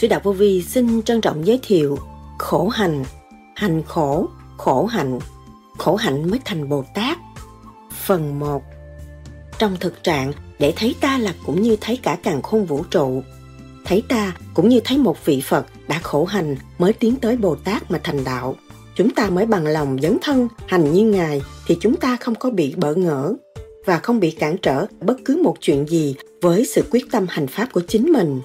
Sư Đạo Vô Vi xin trân trọng giới thiệu khổ hành, hành khổ, khổ hạnh, khổ hạnh mới thành Bồ Tát. Phần 1 Trong thực trạng, để thấy ta là cũng như thấy cả càng khôn vũ trụ. Thấy ta cũng như thấy một vị Phật đã khổ hành mới tiến tới Bồ Tát mà thành đạo. Chúng ta mới bằng lòng dấn thân hành như Ngài thì chúng ta không có bị bỡ ngỡ và không bị cản trở bất cứ một chuyện gì với sự quyết tâm hành pháp của chính mình.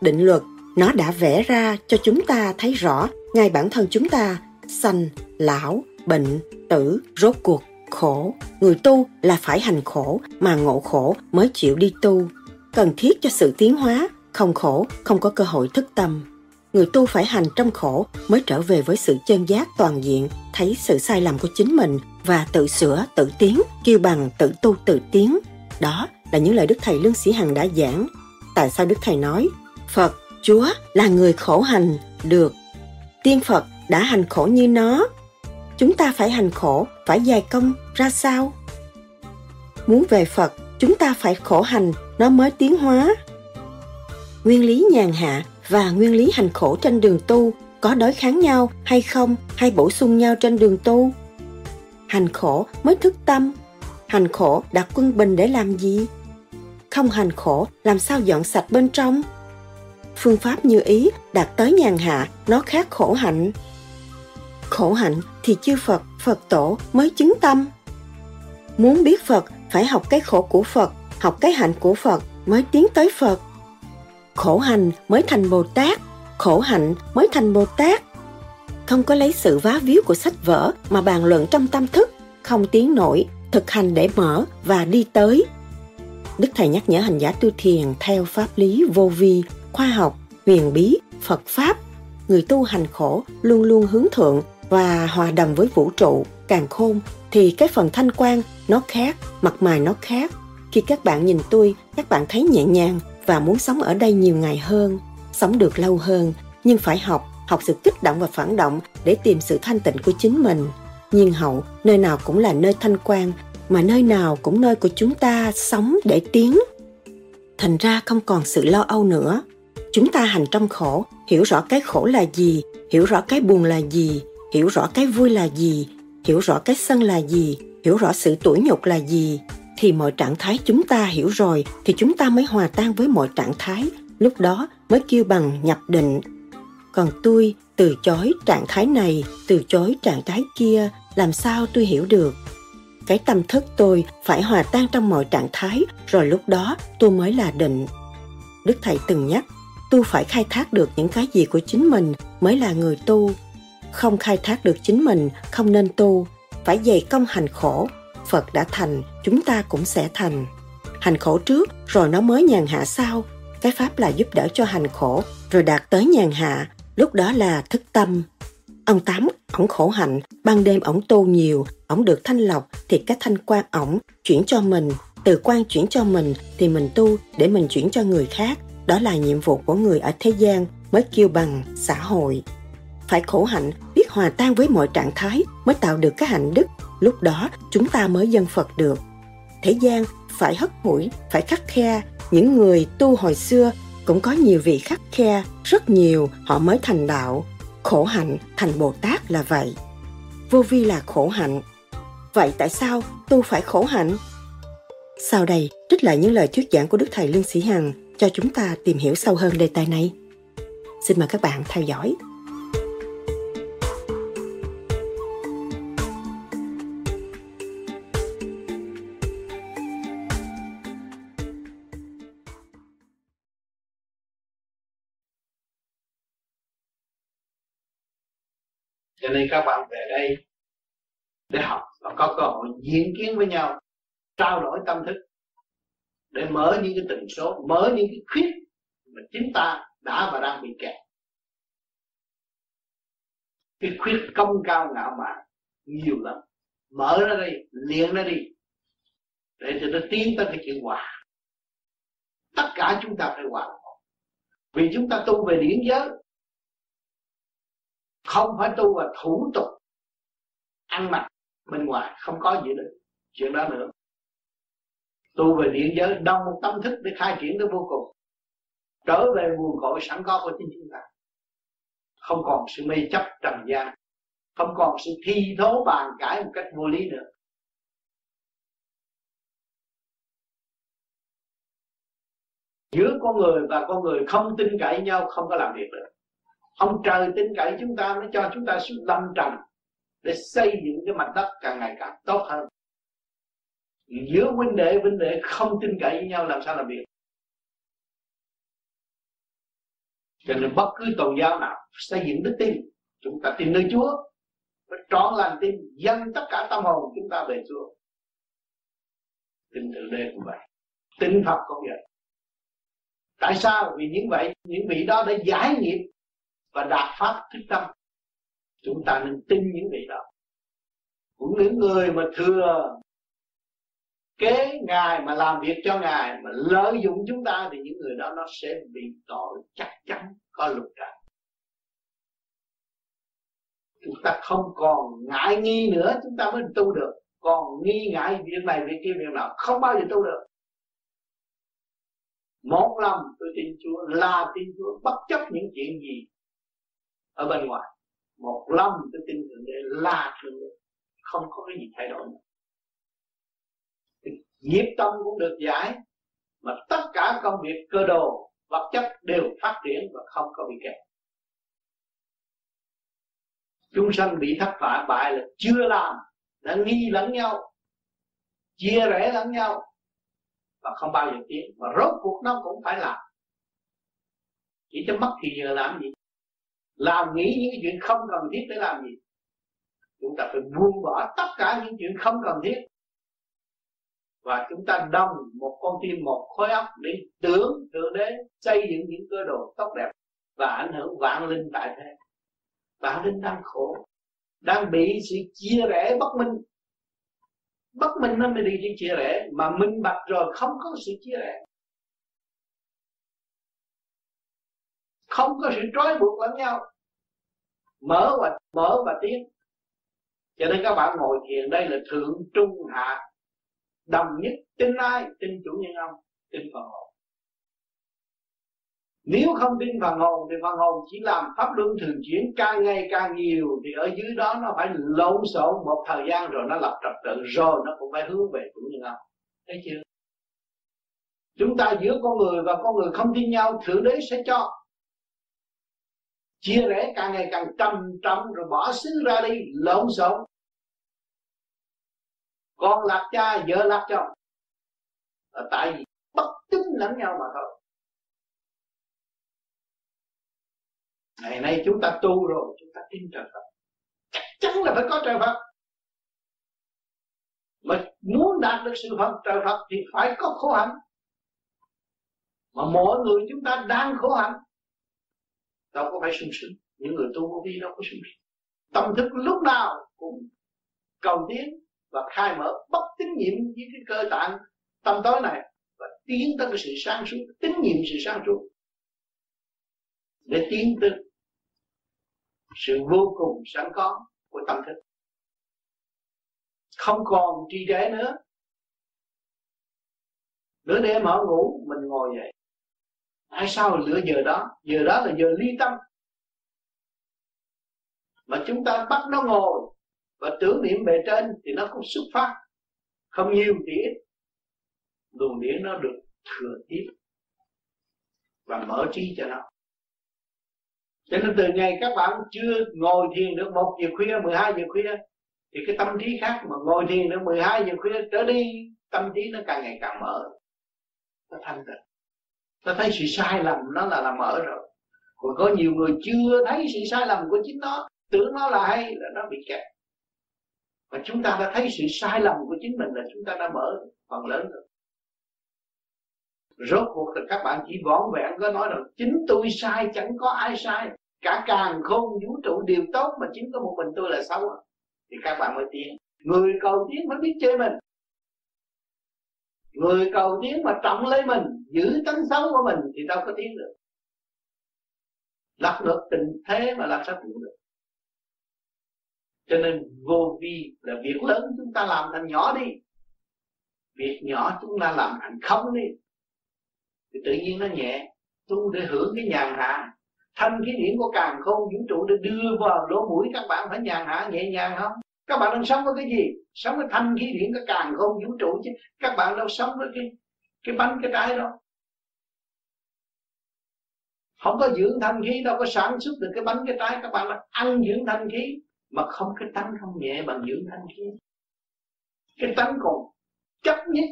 Định luật nó đã vẽ ra cho chúng ta thấy rõ ngay bản thân chúng ta sanh, lão, bệnh, tử, rốt cuộc, khổ. Người tu là phải hành khổ mà ngộ khổ mới chịu đi tu. Cần thiết cho sự tiến hóa, không khổ, không có cơ hội thức tâm. Người tu phải hành trong khổ mới trở về với sự chân giác toàn diện, thấy sự sai lầm của chính mình và tự sửa, tự tiến, kêu bằng tự tu tự tiến. Đó là những lời Đức Thầy Lương Sĩ Hằng đã giảng. Tại sao Đức Thầy nói, Phật, Chúa là người khổ hành, được. Tiên Phật đã hành khổ như nó. Chúng ta phải hành khổ, phải dài công ra sao? Muốn về Phật, chúng ta phải khổ hành, nó mới tiến hóa. Nguyên lý nhàn hạ và nguyên lý hành khổ trên đường tu có đối kháng nhau hay không hay bổ sung nhau trên đường tu? Hành khổ mới thức tâm. Hành khổ đặt quân bình để làm gì? Không hành khổ làm sao dọn sạch bên trong? Phương pháp như ý đạt tới nhàn hạ, nó khác khổ hạnh. Khổ hạnh thì chư phật phật tổ mới chứng tâm. Muốn biết phật, phải học cái khổ của phật, học cái hạnh của phật mới tiến tới phật. Khổ hành mới thành bồ tát, khổ hạnh mới thành bồ tát. Không có lấy sự vá víu của sách vở mà bàn luận trong tâm thức, không tiến nổi, thực hành để mở và đi tới. Đức thầy nhắc nhở hành giả tu thiền theo pháp lý vô vi khoa học, huyền bí, Phật Pháp, người tu hành khổ luôn luôn hướng thượng và hòa đồng với vũ trụ, càng khôn thì cái phần thanh quan nó khác, mặt mày nó khác. Khi các bạn nhìn tôi, các bạn thấy nhẹ nhàng và muốn sống ở đây nhiều ngày hơn, sống được lâu hơn, nhưng phải học, học sự kích động và phản động để tìm sự thanh tịnh của chính mình. Nhiên hậu, nơi nào cũng là nơi thanh quan, mà nơi nào cũng nơi của chúng ta sống để tiến. Thành ra không còn sự lo âu nữa, chúng ta hành trong khổ, hiểu rõ cái khổ là gì, hiểu rõ cái buồn là gì, hiểu rõ cái vui là gì, hiểu rõ cái sân là gì, hiểu rõ sự tủi nhục là gì, thì mọi trạng thái chúng ta hiểu rồi, thì chúng ta mới hòa tan với mọi trạng thái. Lúc đó mới kêu bằng nhập định. Còn tôi, từ chối trạng thái này, từ chối trạng thái kia, làm sao tôi hiểu được? Cái tâm thức tôi phải hòa tan trong mọi trạng thái, rồi lúc đó tôi mới là định. Đức thầy từng nhắc tu phải khai thác được những cái gì của chính mình mới là người tu. Không khai thác được chính mình, không nên tu. Phải dày công hành khổ. Phật đã thành, chúng ta cũng sẽ thành. Hành khổ trước, rồi nó mới nhàn hạ sau. Cái pháp là giúp đỡ cho hành khổ, rồi đạt tới nhàn hạ. Lúc đó là thức tâm. Ông tám, ổng khổ hạnh. Ban đêm ổng tu nhiều, ổng được thanh lọc thì cái thanh quan ổng chuyển cho mình. Từ quan chuyển cho mình thì mình tu để mình chuyển cho người khác đó là nhiệm vụ của người ở thế gian mới kêu bằng xã hội. Phải khổ hạnh, biết hòa tan với mọi trạng thái mới tạo được cái hạnh đức. Lúc đó, chúng ta mới dân phật được. Thế gian phải hất mũi phải khắc khe. Những người tu hồi xưa cũng có nhiều vị khắc khe, rất nhiều họ mới thành đạo. Khổ hạnh thành bồ tát là vậy. Vô vi là khổ hạnh. Vậy tại sao tu phải khổ hạnh? Sau đây, trích lại những lời thuyết giảng của đức thầy lương sĩ hằng cho chúng ta tìm hiểu sâu hơn đề tài này. Xin mời các bạn theo dõi. cho nên các bạn về đây để học và có cơ hội diễn kiến với nhau, trao đổi tâm thức để mở những cái tần số, mở những cái khuyết mà chính ta đã và đang bị kẹt. Cái khuyết công cao ngạo mạn nhiều lắm. Mở ra đi, liền ra đi, để cho nó tiến tới cái chuyện hòa. Tất cả chúng ta phải hòa vì chúng ta tu về điển giới, không phải tu vào thủ tục ăn mặc bên ngoài, không có gì nữa. Chuyện đó nữa tu về điện giới đồng một tâm thức để khai triển tới vô cùng. Trở về nguồn cội sẵn có của chính chúng ta. Không còn sự mê chấp trần gian, không còn sự thi thố bàn cãi một cách vô lý nữa. Giữa con người và con người không tin cậy nhau, không có làm việc được. Ông trời tin cậy chúng ta mới cho chúng ta sự lâm trần để xây dựng cái mặt đất càng ngày càng tốt hơn giữa huynh đệ huynh đệ không tin cậy với nhau, làm sao làm việc? Cho nên bất cứ tôn giáo nào xây dựng đức tin, chúng ta tin nơi Chúa và trọn lành tin dâng tất cả tâm hồn chúng ta về Chúa. Tin thượng đế cũng vậy. Tin Phật cũng vậy. Tại sao? Vì những vậy, những vị đó đã giải nghiệp và đạt pháp thức tâm. Chúng ta nên tin những vị đó. Cũng những người mà thừa kế ngài mà làm việc cho ngài mà lợi dụng chúng ta thì những người đó nó sẽ bị tội chắc chắn, có luật trần chúng ta không còn ngại nghi nữa, chúng ta mới tu được. Còn nghi ngại việc này, việc kia, việc nào không bao giờ tu được. Một lòng tôi tin Chúa, là tin Chúa, bất chấp những chuyện gì ở bên ngoài. Một lòng tôi tin thượng đế, là thượng đế. Không có cái gì thay đổi nữa nghiệp tâm cũng được giải, mà tất cả công việc cơ đồ, vật chất đều phát triển và không có bị kẹt. Chúng sanh bị thất bại bại là chưa làm, đã nghi lẫn nhau, chia rẽ lẫn nhau, và không bao giờ tiến, mà rốt cuộc nó cũng phải làm. Chỉ cho mất thì giờ làm gì? Làm nghĩ những cái chuyện không cần thiết để làm gì? Chúng ta phải buông bỏ tất cả những chuyện không cần thiết và chúng ta đồng một con tim, một khối óc để tưởng thượng đế xây dựng những cơ đồ tốt đẹp và ảnh hưởng vạn linh tại thế. Vạn linh đang khổ, đang bị sự chia rẽ bất minh. Bất minh nó mới đi đi chia rẽ, mà minh bạch rồi không có sự chia rẽ. Không có sự trói buộc lẫn nhau. Mở và mở và tiến. Cho nên các bạn ngồi thiền đây là thượng trung hạ đồng nhất tin ai tin chủ nhân ông tin phần hồn. Nếu không tin phần hồn, thì phần hồn chỉ làm pháp luân thường chuyển, càng ngày càng nhiều, thì ở dưới đó nó phải lộn xộn một thời gian rồi nó lập trật tự, rồi nó cũng phải hướng về chủ nhân ông. Thấy chưa? Chúng ta giữa con người và con người không tin nhau, thượng đế sẽ cho chia rẽ càng ngày càng trầm trọng, rồi bỏ xứ ra đi, lộn xộn con lạc cha, vợ lạc chồng. Là tại vì bất tín lẫn nhau mà thôi. Ngày nay chúng ta tu rồi, chúng ta tin trời Phật. Chắc chắn là phải có trời Phật. Mà muốn đạt được sự Phật trời Phật thì phải có khổ hạnh. Mà mỗi người chúng ta đang khổ hạnh, đâu có phải sung sướng. Những người tu vô vi đâu có sung sướng. Tâm thức lúc nào cũng cầu tiến và khai mở bất tín nhiệm với cái cơ tạng tâm tối này và tiến tới cái sự sáng suốt, tín nhiệm sự sáng suốt. Để tiến tới sự vô cùng sẵn có của tâm thức. Không còn trì trệ nữa. Nửa đêm mở ngủ, mình ngồi dậy. Tại sao lửa giờ đó? Giờ đó là giờ ly tâm. Mà chúng ta bắt nó ngồi và tưởng niệm bề trên thì nó cũng xuất phát. Không nhiều thì ít. Luồng điển nó được thừa tiếp và mở trí cho nó. Cho nên từ ngày các bạn chưa ngồi thiền được một giờ khuya 12 giờ khuya, thì cái tâm trí khác mà ngồi thiền được 12 giờ khuya trở đi, tâm trí nó càng ngày càng mở. Nó thanh tịnh. Nó thấy sự sai lầm, nó là là mở rồi. Còn có nhiều người chưa thấy sự sai lầm của chính nó, tưởng nó là hay là nó bị kẹt và chúng ta đã thấy sự sai lầm của chính mình là chúng ta đã mở phần lớn rồi. Rốt cuộc là các bạn chỉ vỏn vẹn có nói rằng chính tôi sai, chẳng có ai sai. Cả càng không vũ trụ đều tốt mà chính có một mình tôi là xấu thì các bạn mới tiến. Người cầu tiến mới biết chơi mình. Người cầu tiến mà trọng lấy mình, giữ tánh xấu của mình thì đâu có tiến được. Lật ngược tình thế mà làm sao tiến được cho nên vô vi là việc lớn, chúng ta làm thành nhỏ đi. Việc nhỏ chúng ta làm thành không đi. Thì tự nhiên nó nhẹ, tu để hưởng cái nhàn hạ. Thanh khí điển của càng không vũ trụ để đưa vào lỗ mũi, các bạn phải nhàn hạ, nhẹ nhàng không? Các bạn đang sống với cái gì? Sống với thanh khí điển cái càng không vũ trụ chứ. Các bạn đâu sống với cái cái bánh, cái trái đó. Không có dưỡng thanh khí, đâu có sản xuất được cái bánh, cái trái. Các bạn là ăn dưỡng thanh khí mà không cái tánh không nhẹ bằng dưỡng thanh kia cái tánh còn chấp nhất.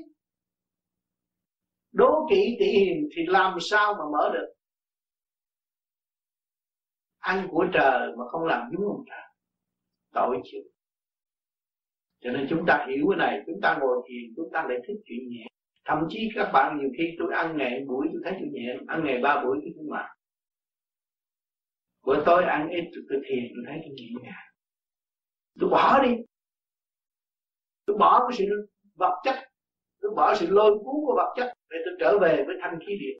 Đố kỵ tỷ hiền thì làm sao mà mở được? Ăn của trời mà không làm đúng ông trời, tội chịu. Cho nên chúng ta hiểu cái này, chúng ta ngồi thiền, chúng ta lại thích chuyện nhẹ. Thậm chí các bạn nhiều khi tôi ăn ngày buổi, tôi thấy chuyện nhẹ, ăn ngày ba buổi tôi cũng mệt bữa tối ăn ít, tôi thiền, tôi thấy tôi nhẹ nhàng tôi bỏ đi. Tôi bỏ cái sự vật chất. Tôi bỏ sự lôi cuốn của vật chất để tôi trở về với thanh khí điện.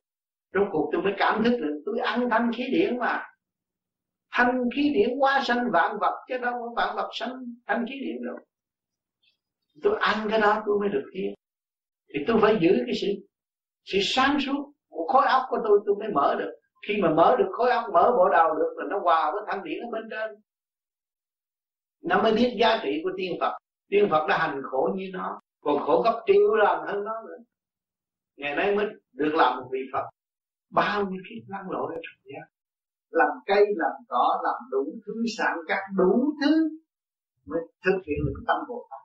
Trong cuộc tôi mới cảm thức được, tôi ăn thanh khí điện mà. Thanh khí điện quá sanh, vạn vật chứ đâu có vạn vật sanh thanh khí điện đâu. Tôi ăn cái đó tôi mới được thiên thì tôi phải giữ cái sự sự sáng suốt của khối óc của tôi tôi mới mở được. Khi mà mở được khối óc, mở bộ đầu được là nó hòa với thanh điển ở bên trên nó mới biết giá trị của tiên phật. Tiên phật đã hành khổ như nó, còn khổ gấp triệu lần hơn nó nữa. Ngày nay mới được làm một vị phật. Bao nhiêu kiếp lăn lộn ở trần gian. Làm cây, làm cỏ, làm đủ thứ, sản các đủ thứ mới thực hiện được tâm bồ tát.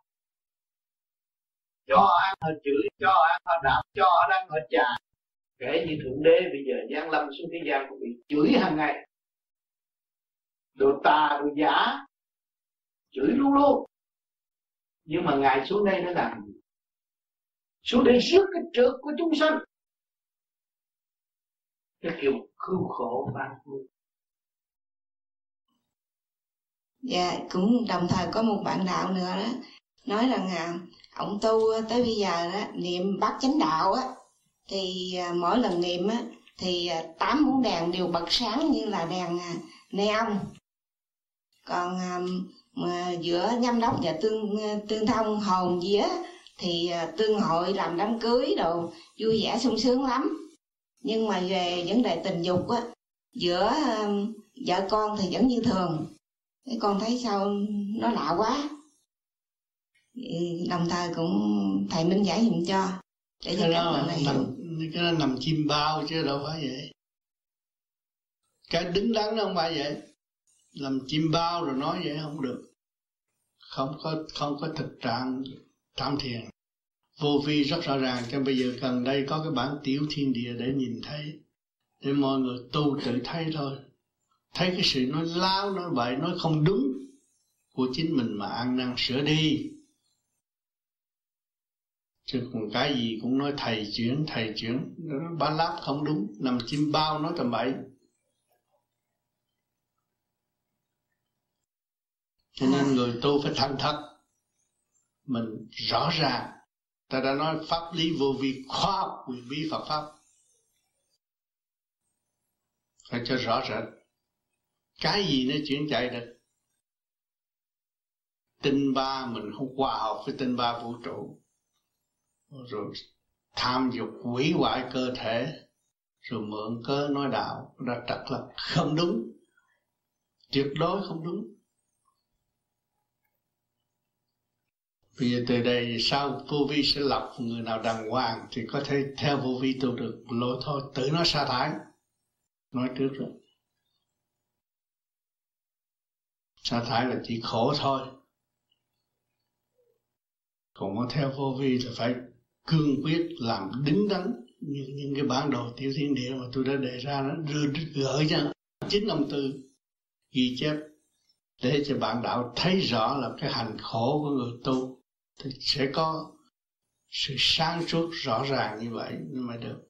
Cho ăn họ chửi, cho ăn họ đạp, cho họ đang họ chà kể như thượng đế bây giờ giáng lâm xuống thế gian cũng bị chửi hàng ngày. Đồ tà, đồ giả chửi luôn luôn. Nhưng mà ngài xuống đây nó làm gì xuống đây rước cái trượt của chúng sanh. Cái kiểu cứu khổ ban vui dạ cũng đồng thời có một bạn đạo nữa đó. Nói rằng à, ông tu tới bây giờ đó niệm bát chánh đạo á thì à, mỗi lần niệm á thì à, tám bóng đèn đều bật sáng như là đèn à, neon. Còn à, giữa nhâm đốc và tương tương thông hồn vía thì tương hội làm đám cưới đồ vui vẻ sung sướng lắm. Nhưng mà về vấn đề tình dục á giữa vợ con thì vẫn như thường. Cái con thấy sao nó lạ quá. Đồng thời cũng thầy minh giải dùm cho để cho các bạn nằm, cái đó nằm chim bao chứ đâu phải vậy. Cái đứng đắn nó không phải vậy làm chim bao rồi nói vậy không được. Không có không có thực trạng tam thiền vô vi rất rõ ràng cho bây giờ gần đây có cái bản tiểu thiên địa để nhìn thấy, để mọi người tu tự thấy thôi. Thấy cái sự nói láo, nói bậy, nói không đúng của chính mình mà ăn năn sửa đi. Chứ còn cái gì cũng nói thầy chuyển thầy chuyển, nó ba láp không đúng. Nằm chim bao nói tầm bậy. Cho nên người tu phải thành thật. Mình rõ ràng. Ta đã nói pháp lý vô vi khoa học, quyền bí Phật pháp. Phải cho rõ rệt. Cái gì nó chuyển chạy được? Tinh ba mình không hòa hợp với tinh ba vũ trụ. Rồi tham dục hủy hoại cơ thể. Rồi mượn cớ nói đạo. Đã trật lập không đúng. Tuyệt đối không đúng. Bây giờ từ đây sau vô vi sẽ lập người nào đàng hoàng thì có thể theo vô vi tu được. Lỗi thôi, tự nó sa thải. Nói trước rồi. Sa thải là chỉ khổ thôi. Còn có theo vô vi là phải cương quyết làm đứng đắn như những cái bản đồ tiểu thiên địa mà tôi đã đề ra nó đưa gửi cho chính ông tư ghi chép để cho bạn đạo thấy rõ là cái hành khổ của người tu thì sẽ có sự sáng suốt rõ ràng như vậy mới được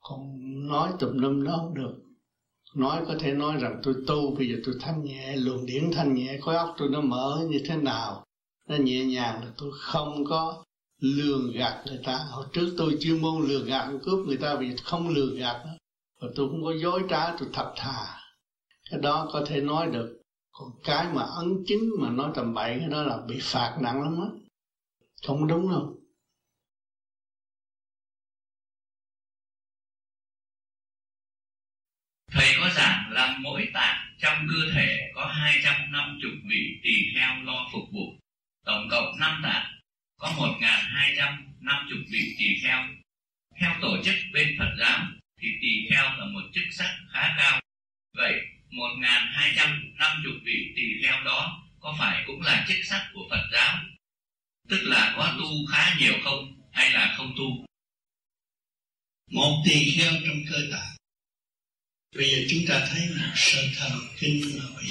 còn nói tùm lum nó không được。nói có thể nói rằng tôi tu bây giờ tôi thanh nhẹ luồng điển thanh nhẹ khối óc tôi nó mở như thế nào nó nhẹ nhàng là tôi không có lường gạt người ta hồi trước tôi chuyên môn lường gạt cướp người ta vì không lường gạt nữa。và tôi không có dối trá tôi thật thà。cái đó có thể nói được còn cái mà ấn chứng mà nói tầm bậy, cái đó là bị phạt nặng lắm á không đúng đâu thầy có giảng là mỗi tạng trong cơ thể có 250 vị tỳ kheo lo phục vụ. Tổng cộng 5 tạng, có 1.250 vị tỳ kheo. Theo tổ chức bên Phật giáo, thì tỳ kheo là một chức sắc khá cao. Vậy 1.250 vị tỳ kheo đó có phải cũng là chức sắc của Phật giáo? Tức là có tu khá nhiều không, hay là không tu? Một tỳ kheo trong cơ tạng Bây giờ chúng ta thấy là sơ thần kinh là bị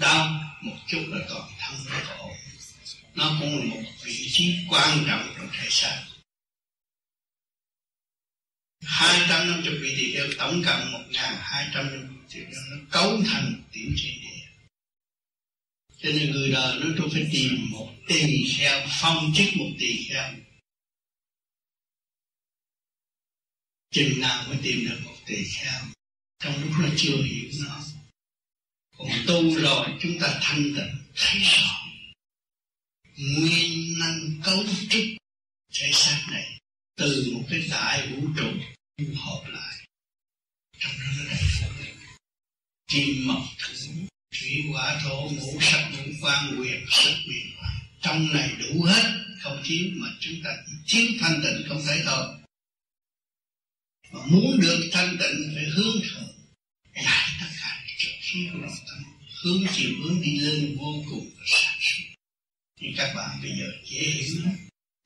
đau một chút là toàn thân nó khổ. Nó cũng là một vị trí quan trọng trong thể xác. 250 vị tỳ kheo tổng cộng 1250 tỳ kheo nó cấu thành tiểu tri địa. Cho nên người đời nói tôi phải tìm một tỳ kheo, phong chức một tỳ kheo. Chừng nào mới tìm được một tỳ kheo trong lúc nó chưa hiểu nó còn tu rồi chúng ta thanh tịnh thấy rõ nguyên năng cấu trúc thể xác này từ một cái đại vũ trụ hợp lại. Trong đó nó đầy kim mộc thủy thủy hỏa thổ, ngũ sắc, ngũ quan, quyền sắc quyền hoàng trong này đủ hết, không thiếu mà chúng ta chỉ thiếu thanh tịnh không thấy thôi. Mà muốn được thanh tịnh phải hướng thượng. Lại tất cả trực khí của lòng tâm. Hướng chiều hướng đi lên vô cùng và sáng suốt. Thì các bạn bây giờ dễ hiểu lắm.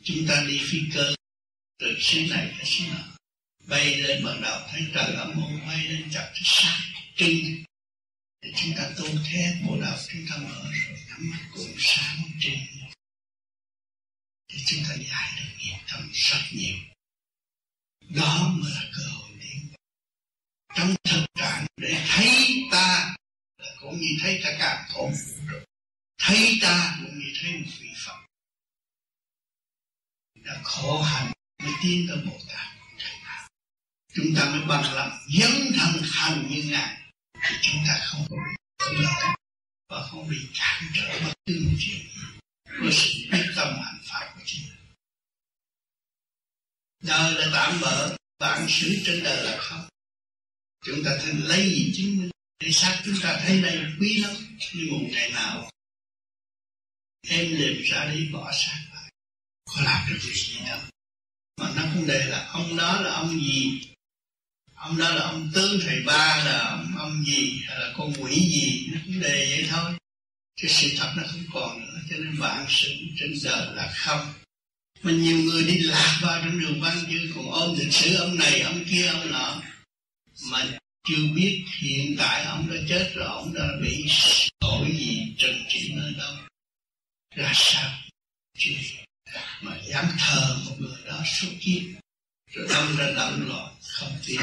Chúng ta đi phi cơ từ xứ này tới xứ nào, bay lên bắt đầu thấy trời ấm ôn bay lên chặt cái sáng trưng thì chúng ta tu thế bộ đạo chúng ta mở rồi nhắm mắt cùng sáng trưng thì chúng ta giải được nghiệp tâm rất nhiều. Đó mới là cơ hội đến trong thực trạng để thấy ta, là cũng như thấy cả cả thổ thấy ta cũng như thấy một vị phật. Đã khổ hạnh mới tiến tới bồ tát. Chúng ta mới bằng lòng dấn thân thành như ngài thì chúng ta không có bị và không bị cản trở bất cứ một chuyện của sự quyết tâm hành pháp của chính mình. Đời là tạm bỡ bạn xứ trên đời là không. Chúng ta thấy lấy gì chứng minh để xác chúng ta thấy đây quý lắm nhưng một ngày nào em liền ra đi bỏ xác lại. Có làm được việc gì đâu mà nó không đề là ông đó là ông gì? Ông đó là ông tướng thầy ba là ông, ông gì? Hay là con quỷ gì? Nó cũng đề vậy thôi. Cái sự thật nó không còn nữa cho nên bạn sự trên đời là không. Mà nhiều người đi lạc vào trong đường văn chứ còn ôm lịch sử ông này ông kia ông nọ. Mà chưa biết hiện tại ông đã chết rồi ông đã bị tội gì trần trị nơi đâu. Ra sao? Tâm đã động loạn không tin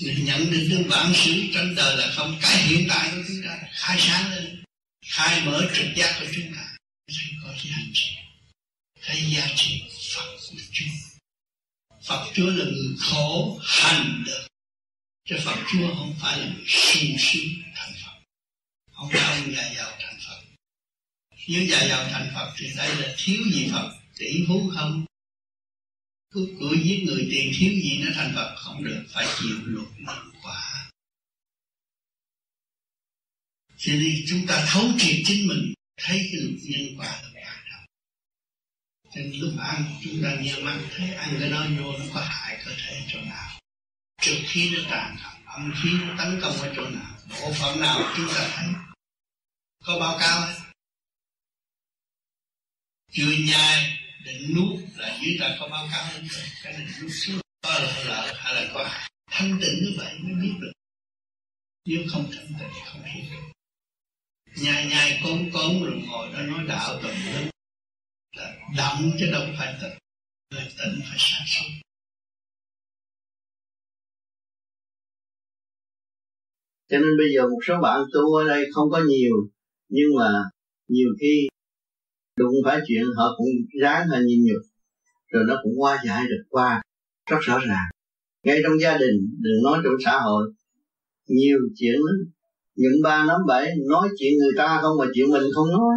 mình nhận được những bản sự trong đời là không. Cái hiện tại của chúng ta khai sáng lên, khai mở trực giác của chúng ta. Thấy có giá trị. Thấy giá trị Phật của Chúa. Phật Chúa là người khổ hành được. Chứ Phật Chúa không phải là người sung sướng thành Phật. Không phải ông già giàu thành Phật. Nếu già giàu thành Phật thì đây là thiếu gì Phật? Tỷ phú không? Cứ cửa giết người tiền thiếu gì nó thành Phật Không được. Phải chịu luật nhân quả. Cho nên chúng ta thấu triệt chính mình, Thấy cái luật nhân quả là cho nên lúc ăn, chúng ta nhớ mắt thấy ăn cái đó vô, nó có hại cơ thể chỗ nào. Trước khi nó tàn âm khí nó tấn công ở chỗ nào. Bộ phận nào chúng ta thấy? Có báo cáo hết. Chưa nhai định nuốt là dưới ta có báo cáo hết cái định nuốt xuống có là lợi hay là có hại thanh tịnh như vậy mới biết được. Nếu không thanh tịnh không hiểu được. Nhai nhai cống cống rồi ngồi đó nói đạo tùm lum là động chứ đâu phải tịnh người tịnh phải sáng suốt. Cho nên bây giờ một số bạn tu ở đây không có nhiều, nhưng mà nhiều khi đụng phải chuyện, họ cũng ráng họ nhìn nhục, rồi nó cũng qua giải được qua rất rõ ràng. Ngay trong gia đình, đừng nói trong xã hội, nhiều chuyện lắm. Những ba nắm bảy nói chuyện người ta không mà chuyện mình không nói.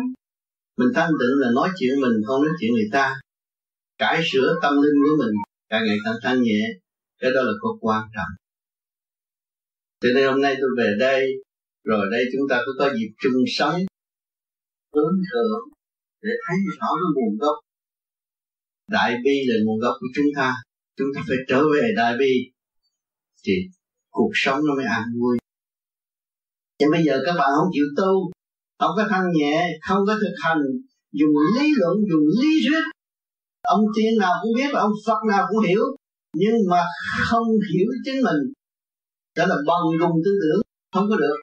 Mình thanh tịnh là nói chuyện mình, không nói chuyện người ta. Cải sửa tâm linh của mình, càng ngày càng thanh nhẹ. Cái đó là có quan trọng. Cho nên hôm nay tôi về đây, rồi đây chúng ta có có dịp chung sống, hướng thượng để thấy rõ cái nguồn gốc. Đại bi là nguồn gốc của chúng ta. Chúng ta phải trở về đại bi thì cuộc sống nó mới an vui. Nhưng bây giờ các bạn không chịu tu, không có thanh nhẹ, không có thực hành, dùng lý luận, dùng lý thuyết. Ông tiên nào cũng biết, ông phật nào cũng hiểu, nhưng mà không hiểu chính mình. Đó là bằng cùng tư tưởng, không có được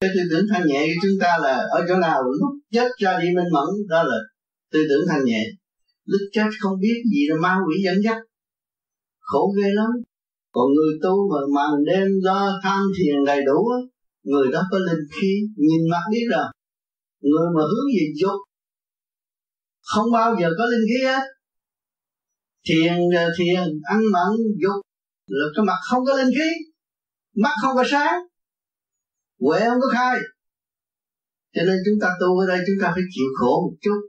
cái tư tưởng thanh nhẹ của chúng ta là ở chỗ nào lúc chết ra đi minh mẫn, đó là tư tưởng thanh nhẹ. Lúc chết không biết gì là ma quỷ dẫn dắt. Khổ ghê lắm. Còn người tu mà màn đêm do tham thiền đầy đủ người đó có linh khí, nhìn mặt biết rồi. Người mà hướng về dục, không bao giờ có linh khí hết. Thiền ờ, thiền, ăn mặn, dục, là cái mặt không có linh khí, mắt không có sáng huệ không có khai. Cho nên chúng ta tu ở đây chúng ta phải chịu khổ một chút.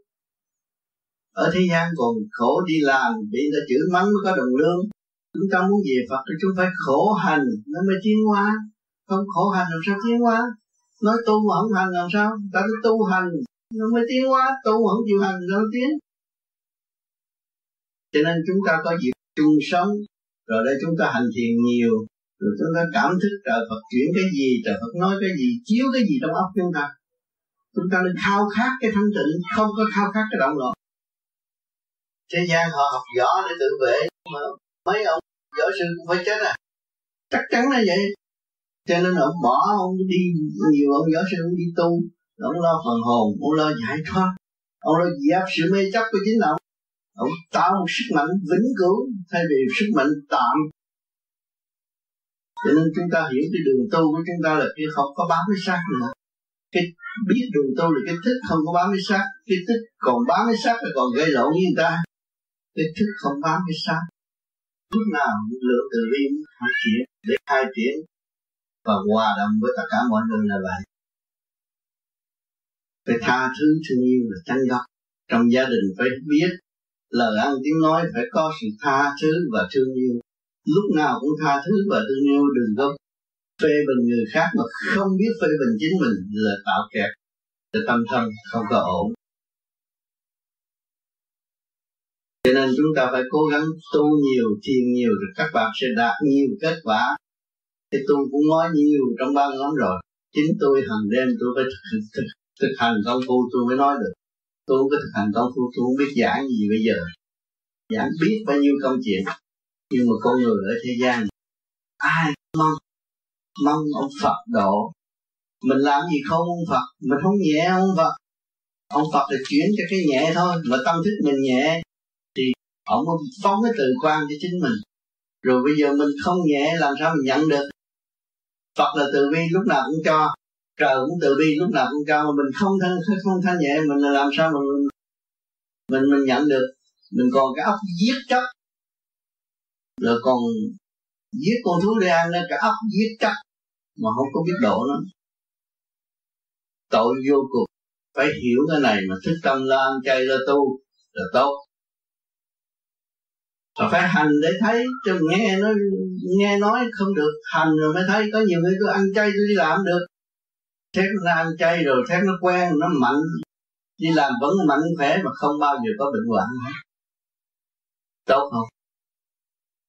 Ở thế gian còn khổ đi làm, bị người ta chửi mắng mới có đồng lương. Chúng ta muốn về Phật thì chúng phải khổ hành, nó mới tiến hóa. Không khổ hành làm sao tiến hóa? Nói tu mà không hành làm sao? Ta phải tu hành, nó mới tiến hóa. Tu mà không chịu hành, nó tiến. Cho nên chúng ta có dịp chung sống. Rồi đây chúng ta hành thiền nhiều rồi chúng ta cảm thức trời Phật chuyển cái gì, trời Phật nói cái gì, chiếu cái gì trong óc chúng ta. Chúng ta nên khao khát cái thanh tịnh, không có khao khát cái động loạn. Thế gian họ học võ để tự vệ, mà mấy ông võ sư cũng phải chết à. Chắc chắn là vậy. Cho nên ông bỏ, ông đi, nhiều ông võ sư ông đi tu, ông lo phần hồn, ông lo giải thoát. Ông lo dẹp sự mê chấp của chính ông. Ông tạo một sức mạnh vĩnh cửu thay vì sức mạnh tạm cho nên chúng ta hiểu cái đường tu của chúng ta là cái không có bám cái xác nữa. Cái biết đường tu là cái thức không có bám cái xác. Cái thức còn bám cái xác là còn gây lộn với người ta. Cái thức không bám cái xác. Lúc nào lượng từ bi phát triển, để khai triển và hòa đồng với tất cả mọi người là vậy. Phải tha thứ thương yêu là chân gốc. Trong gia đình phải biết lời ăn tiếng nói phải có sự tha thứ và thương yêu lúc nào cũng tha thứ và thương yêu đừng có phê bình người khác mà không biết phê bình chính mình là tạo kẹt là tâm thân không có ổn. Cho nên chúng ta phải cố gắng tu nhiều thiền nhiều rồi các bạn sẽ đạt nhiều kết quả. Thì tôi cũng nói nhiều trong ban lắm rồi. Chính tôi hàng đêm tôi phải thực, thực, thực hành công phu tôi mới nói được. Tôi không có thực hành công phu tôi không biết giảng gì bây giờ. Giảng biết bao nhiêu công chuyện nhưng mà con người ở thế gian ai mong mong ông Phật độ? Mình làm gì không ông Phật? Mình không nhẹ ông Phật. Ông Phật là chuyển cho cái nhẹ thôi mà tâm thức mình nhẹ thì ông mới phóng cái từ quan cho chính mình. Rồi bây giờ mình không nhẹ làm sao mình nhận được? Phật là từ bi lúc nào cũng cho. Trời cũng từ bi lúc nào cũng cho mà mình không thanh không thanh nhẹ mình là làm sao mà mình mình, mình nhận được? Mình còn cái óc giết chấp rồi còn giết con thú để ăn cả ốc giết chắc mà không có biết độ nó. Tội vô cùng. Phải hiểu cái này mà thức tâm lo ăn chay lo tu là tốt. Và phải hành để thấy cho nghe nó, nghe nói không được, hành rồi mới thấy có nhiều người cứ ăn chay tôi đi làm được. Thét nó ăn chay rồi thét nó quen, nó mạnh. Đi làm vẫn mạnh khỏe mà không bao giờ có bệnh hoạn hết tốt không?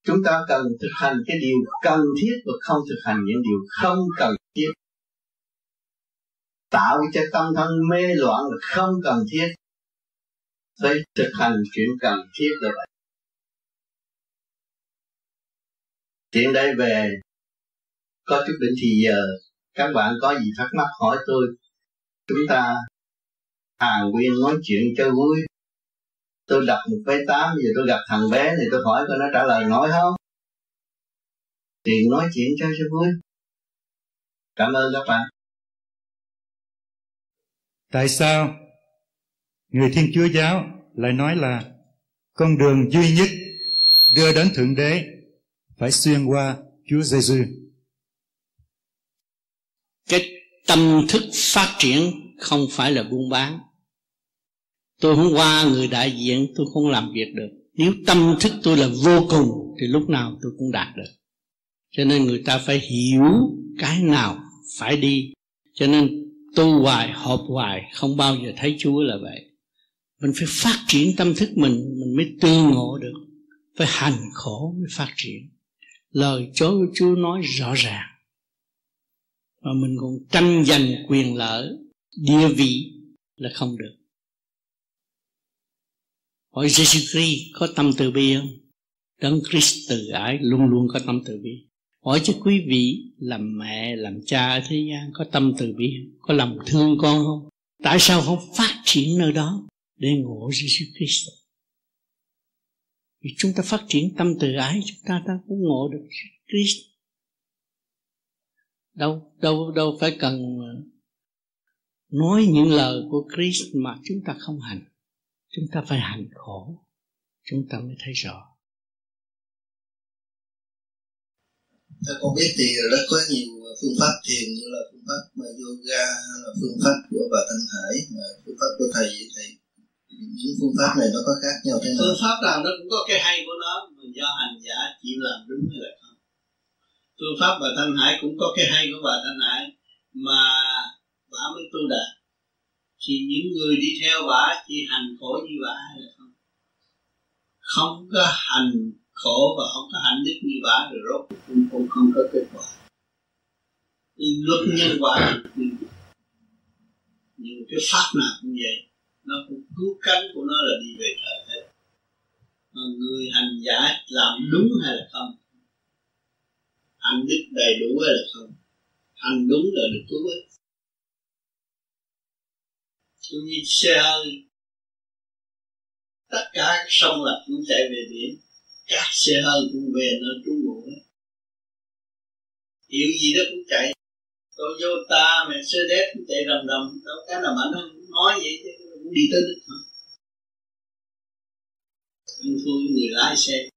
Chúng ta cần thực hành cái điều cần thiết và không thực hành những điều không cần thiết. Tạo cho tâm thân mê loạn là không cần thiết. Phải thực hành chuyện cần thiết là vậy. Chuyện đây về, có chút định thì giờ, các bạn có gì thắc mắc hỏi tôi, chúng ta hàng nguyên nói chuyện cho vui tôi đọc một cái tám giờ tôi gặp thằng bé thì tôi hỏi coi nó trả lời nói không? Thì nói chuyện cho cho vui. Cảm ơn các bạn. Tại sao người thiên chúa giáo lại nói là con đường duy nhất đưa đến thượng đế phải xuyên qua chúa giêsu cái tâm thức phát triển không phải là buôn bán tôi không qua người đại diện, tôi không làm việc được. Nếu tâm thức tôi là vô cùng, thì lúc nào tôi cũng đạt được. Cho nên người ta phải hiểu cái nào phải đi. Cho nên tu hoài họp hoài, không bao giờ thấy chúa là vậy. Mình phải phát triển tâm thức mình mình mới tương ngộ được. Phải hành khổ mới phát triển. Lời chúa của chúa nói rõ ràng. Mà mình còn tranh giành quyền lợi, địa vị là không được hỏi Jesus Christ, có tâm từ bi không? Đấng Christ từ ái luôn luôn có tâm từ bi. Hỏi cho quý vị, làm mẹ, làm cha ở thế gian có tâm từ bi có lòng thương con không? Tại sao không phát triển nơi đó để ngộ Jesus Christ? Vì chúng ta phát triển tâm từ ái, chúng ta ta cũng ngộ được Christ. Đâu đâu đâu phải cần nói những lời của Christ mà chúng ta không hành chúng ta phải hành khổ chúng ta mới thấy rõ Theo con biết thì rất có nhiều phương pháp thiền như là phương pháp mà yoga hay là phương pháp của bà Thanh Hải mà phương pháp của thầy thầy những phương pháp này nó có khác nhau thế nào? Phương pháp nào nó cũng có cái hay của nó mà do hành giả chịu làm đúng hay là không. Phương pháp bà Thanh Hải cũng có cái hay của bà Thanh Hải mà bà mới tu đạt. Thì những người đi theo bà chỉ hành khổ như bà hay là không? Không có hành khổ và không có hạnh đức như bà rồi rốt cũng, cũng không có kết quả. Luật nhân quả nhưng cái pháp nào cũng vậy. Nó cũng cứu cánh của nó là đi về trời hết mà người hành giả làm đúng hay là không? Hạnh đức đầy đủ hay là không? Hành đúng là được cứu hết tôi như xe hơi. Tất cả các sông là cũng chạy về biển. Các xe hơi cũng về nơi trú ngụ. Hiệu gì đó cũng chạy. Toyota Mercedes cũng chạy rầm rầm. Đâu cái nào mạnh hơn nói vậy chứ cũng đi tới đích thôi. Anh thua người lái xe.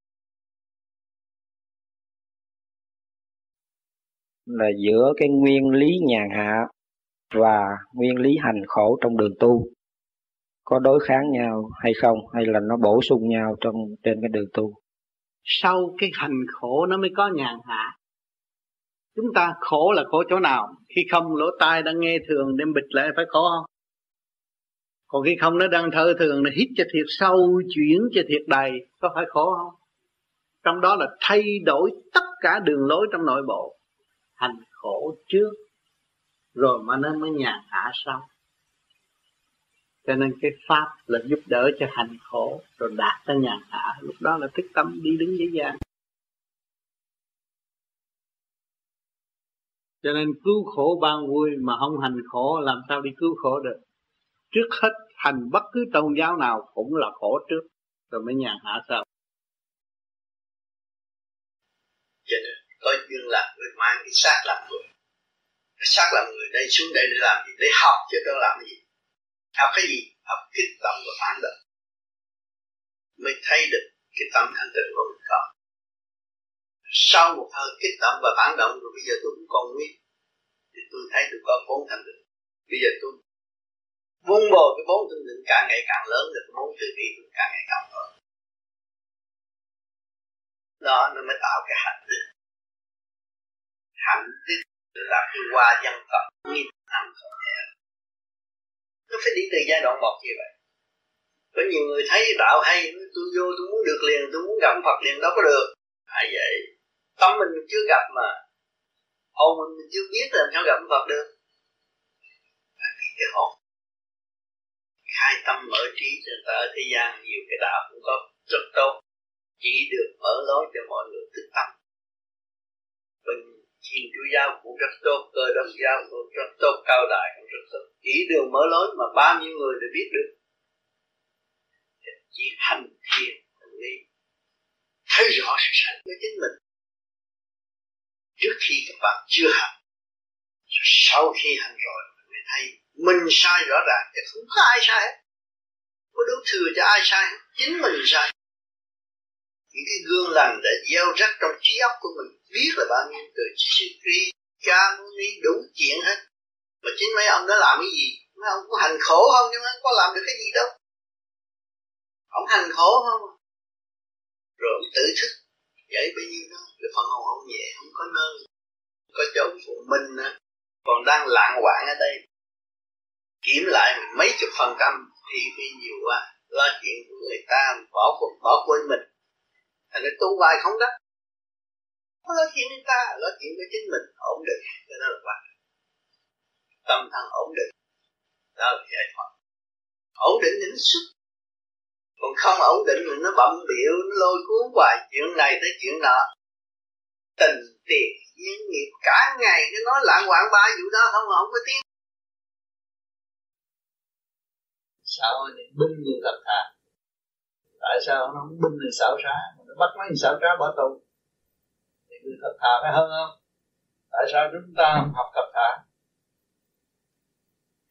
Là giữa cái nguyên lý nhàn hạ và nguyên lý hành khổ trong đường tu. Có đối kháng nhau hay không, hay là nó bổ sung nhau trong, trên cái đường tu? Sau cái hành khổ nó mới có nhàn hạ. Chúng ta khổ là khổ chỗ nào? Khi không, lỗ tai đang nghe thường đem bịt lại phải khổ không? Còn khi không, nó đang thở thường, nó hít cho thiệt, sâu chuyển cho thiệt đầy, có phải khổ không? Trong đó là thay đổi tất cả đường lối trong nội bộ. Hành khổ trước rồi mà nó mới nhàn hạ xong. cho nên cái pháp là giúp đỡ cho hành khổ, rồi đạt tới nhàn hạ. Lúc đó là thức tâm đi đứng dễ dàng cho nên cứu khổ ban vui mà không hành khổ, làm sao đi cứu khổ được? Trước hết hành bất cứ tôn giáo nào cũng là khổ trước, rồi mới nhàn hạ sau. Cho nên, có duyên là người mang cái xác làm người xác làm người đây xuống đây để làm gì? Để học chứ đâu làm gì. Học cái gì? Học kích tâm và phản động mới thấy được cái tâm thanh tịnh của mình không? Sau một thời kích động và phản động rồi, bây giờ tôi cũng còn nguyên. Thì tôi thấy tôi có bốn thành tựu. Bây giờ tôi vun bồi cái bốn thanh tịnh càng ngày càng lớn rồi tôi bốn từ bi tôi càng ngày càng lớn đó, nó mới tạo cái hạnh đức hạnh đức là cái qua dân tộc nghìn năm không thể nó phải đi từ giai đoạn một như vậy. Có nhiều người thấy đạo hay tôi vô tôi muốn được liền tôi muốn gặp Phật liền đâu có được. À vậy? Tâm mình, chưa gặp mà. Hồn mình, chưa biết làm sao gặp Phật được. Phải biết cái hồn. Khai tâm mở trí cho ta ở thế gian nhiều cái đạo cũng có rất tốt. Chỉ được mở lối cho mọi người thức tâm. Mình Thiên Chúa giáo cũng rất tốt, cơ đốc giáo cũng rất tốt, cao đại cũng rất tốt. Chỉ đường mở lối mà bao nhiêu người đều biết được. Chỉ hành thiền, hành lý. Thấy rõ sự thật của chính mình. Trước khi các bạn chưa hành, sau khi hành rồi, mình mới thấy mình sai rõ ràng, thì không có ai sai hết. Có đủ thừa cho ai sai hết, chính mình sai những cái gương lành đã gieo rắc trong trí óc của mình biết là bao nhiêu từ Chishikri, cha ni đủ chuyện hết. Mà chính mấy ông đã làm cái gì? Mấy ông có hành khổ không? Nhưng mà có làm được cái gì đâu. Ông hành khổ không? Rồi ông tự thức vậy bấy nhiêu đó. Cái phần hồn ông nhẹ không có nơi. Có chỗ phụ minh á còn đang lạng hoạn ở đây. Kiểm lại mấy chục phần trăm thì bị nhiều quá. Lo chuyện của người ta bỏ cuộc bỏ quên mình thành ra tu hoài không đó. Không nói chuyện người ta, nói chuyện với chính mình, ổn định. Cho nó là quan tâm thần ổn định. Đó là giải thoát. Ổn định thì nó xuất. Còn không ổn định thì nó bậm biểu nó lôi cuốn hoài. Chuyện này tới chuyện nọ. Tình tiền, duyên nghiệp, cả ngày nó nói lạng quạng ba vụ đó, không mà không có tiếng. Sao thì binh như thật thà? Tại sao nó không binh như xảo trá bắt mấy xảo trá bỏ tù? Thì người thật thà phải hơn không? Tại sao chúng ta không học thật thà?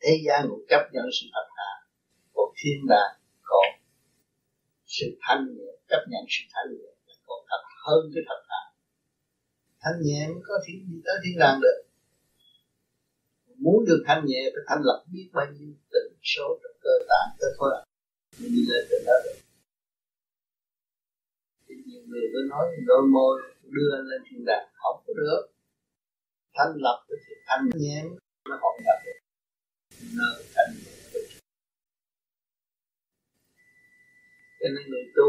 Thế gian cũng chấp nhận sự thật thà. Còn thiên đàng còn sự thanh nhẹ. Chấp nhận sự thanh nhẹ còn thật hơn cái thật thà. Thanh nhẹ mới có thiên gì tới thiên đàng được. Muốn được thanh nhẹ phải thanh lập biết bao nhiêu tình số trong cơ tạng. Cơ thôi à. mình đi lên trên đó được người tôi nói đôi môi đưa lên thiên đàng không có được. Thanh lập thì thanh nhẹ, nó không nhập được. Nơi thanh cho nên người tu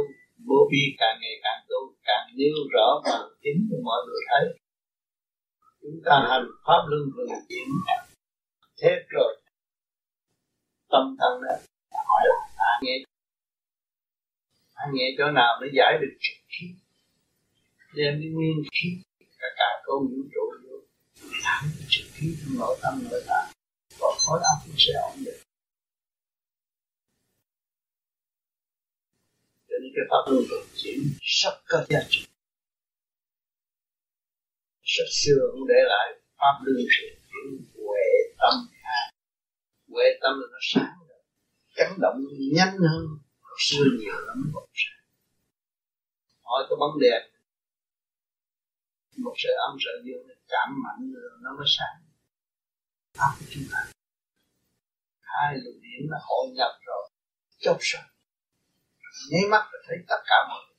bố bi càng ngày càng tu, càng nêu rõ và chính cho mọi người thấy. Chúng ta hành pháp luân thường chuyển thế rồi. Tâm thân đó, hỏi là à nghe? À nghe chỗ nào mới giải được khí đem đi nguyên khí. Cả cả câu vũ trụ vô. Thẳng trực khí trong nội tâm nội tạng và khối óc cũng sẽ ổn định. Cho nên cái pháp luân thường chuyển rất có giá trị. Rất xưa cũng để lại pháp luân thường chuyển huệ tâm ha huệ tâm là nó sáng rồi chấn động nhanh hơn. Xưa nhiều lắm, còn sáng hỏi cái bóng đèn một sợi âm sợi dương nó mạnh rồi nó mới sáng. Pháp của chúng ta. Hai luồng điển nó hội nhập rồi. Chốc sáng nháy mắt là thấy tất cả mọi người.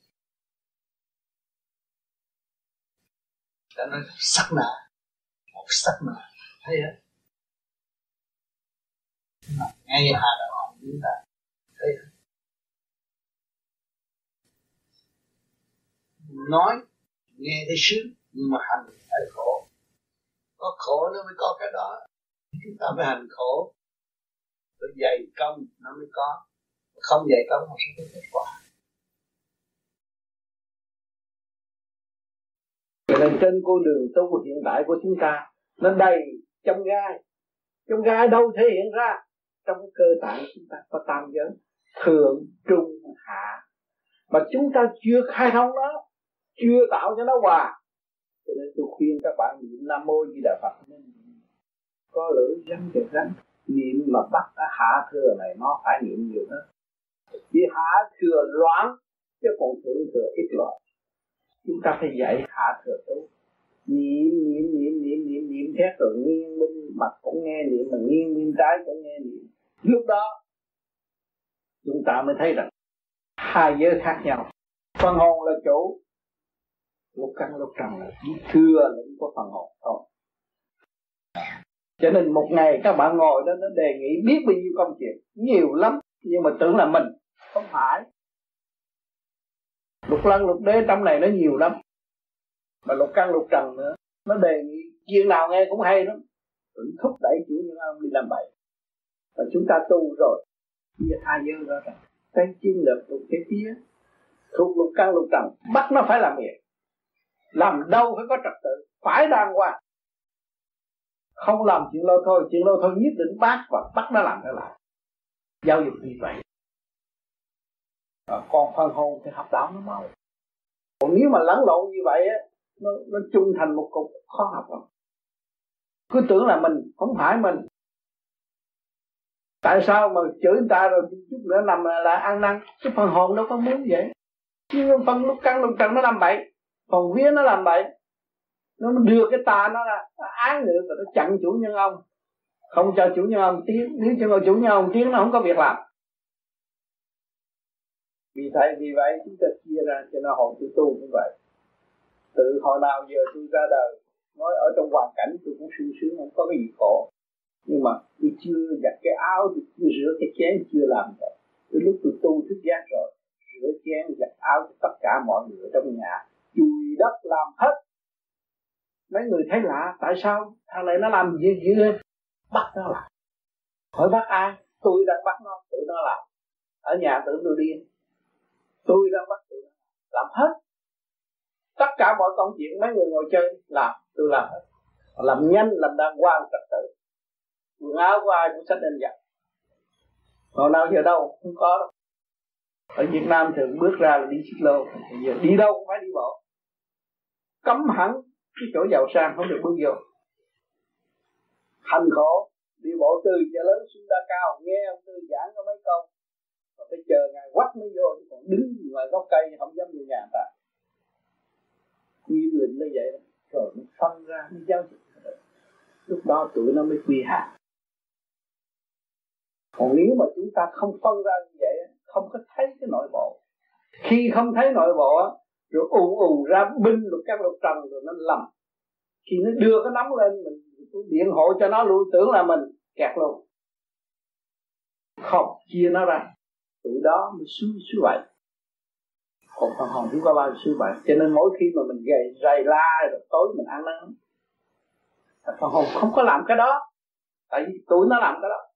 Nó sắc nạ một sắc nạ thấy hết ngay hà đạo chúng ta, thấy hết nói, nghe thấy sướng nhưng mà hành phải khổ. Có khổ nó mới có cái đó. Chúng ta phải hành khổ. Phải dày công, nó mới có. Không dày công nó sẽ có kết quả. Cho nên trên con đường tu hiện đại của chúng ta, nó đầy trong gai. Trong gai đâu thể hiện ra? Trong cơ tạng chúng ta có tam giới, thượng, trung, hạ. Mà chúng ta chưa khai thông nó chưa tạo cho nó hòa cho nên tôi khuyên các bạn niệm nam mô di đà phật. Có lưỡi rắn được rắn niệm mà bắt cái hạ thừa này, nó phải niệm nhiều hơn vì hạ thừa loãng, chứ còn thượng thừa ít loạn chúng ta phải dạy hạ thừa tốt. Niệm niệm niệm niệm niệm niệm thét rồi nghiêng bên mặt cũng nghe niệm, mà nghiêng bên trái cũng nghe niệm. Lúc đó, chúng ta mới thấy rằng hai giới khác nhau. Phần hồn là chủ lúc căn lúc trần là chỉ thừa lẫn có phần hồn thôi. Cho nên một ngày các bạn ngồi đó, nó đề nghị biết bao nhiêu công chuyện. Nhiều lắm, nhưng mà tưởng là mình, không phải. Lục lăng, lục đế, trong này nó nhiều lắm. Mà lục căn lục trần nữa, nó đề nghị, chuyện nào nghe cũng hay lắm. Tưởng thúc đẩy chủ nhân ông đi làm bậy. Và chúng ta tu rồi như giờ dơ giới rằng ràng. Cái chiến lược thuộc cái phía thuộc lục căn lục trần, bắt nó phải làm việc làm đâu phải có trật tự phải đàng hoàng. Không làm chuyện lâu thôi chuyện lâu thôi nhất định bác và bắt nó làm trở lại. Giáo dục như vậy. Ờ, à, còn phần hồn thì học đạo nó mau. Còn nếu mà lẫn lộn như vậy á nó nó chung thành một cục khó học lắm. Cứ tưởng là mình không phải mình. Tại sao mà chửi người ta rồi chút nữa nằm là, là ăn năn? Cái phần hồn đâu có muốn vậy. Nhưng phân lúc căng lúc trần nó làm bậy còn vía nó làm bậy. Nó đưa cái tà nó ra. Nó ái ngữ và nó chặn chủ nhân ông. Không cho chủ nhân ông tiến, nếu cho chủ nhân ông tiến, nó không có việc làm. Vì vậy vì vậy, chúng ta chia ra cho nó hồn tự tu cũng vậy. Từ hồi nào giờ tôi ra đời, nói ở trong hoàn cảnh tôi cũng sung sướng, không có cái gì khổ. Nhưng mà tôi chưa giặt cái áo, tôi chưa rửa cái chén, chưa làm được từ lúc tôi tu thức giác rồi, rửa chén, giặt áo cho tất cả mọi người trong nhà chùi đất làm hết. Mấy người thấy lạ, tại sao? Thằng này nó làm gì, dữ bắt nó lại hỏi bắt ai? Tôi đang bắt nó, tự nó làm. Ở nhà tưởng tôi điên tôi đang bắt tụi nó làm. Hết. Tất cả mọi công chuyện, mấy người ngồi chơi, làm. Tôi làm hết. Làm nhanh, làm đàng hoàng, trật tự. Quần áo của ai cũng sách lên giặt còn nào giờ đâu? Không có đâu. Ở Việt Nam thường bước ra là đi xích lô. Giờ đi đâu cũng phải đi bộ cấm hẳn cái chỗ giàu sang không được bước vô. Hành khổ đi bộ từ chợ lớn xuống đa cao nghe ông tư giảng có mấy câu. Và phải chờ ngày quách mới vô chứ còn đứng ngoài gốc cây không dám về nhà ta. Nghiêm lịnh như vậy rồi nó phân ra nó giao dịch, lúc đó tụi nó mới quy hạ còn nếu mà chúng ta không phân ra như vậy không có thấy cái nội bộ. Khi không thấy nội bộ rồi ù ù ra binh lục căn lục trần rồi nó lầm. Khi nó đưa cái nóng lên, mình điện hộ cho nó luôn tưởng là mình kẹt luôn. Không chia nó ra. Từ đó mới suy suy vậy còn phần hồn chúng ta bao giờ suy vậy cho nên mỗi khi mà mình gầy, rầy la rồi tối mình ăn năn phần hồn không có làm cái đó. Tại vì tụi nó làm cái đó.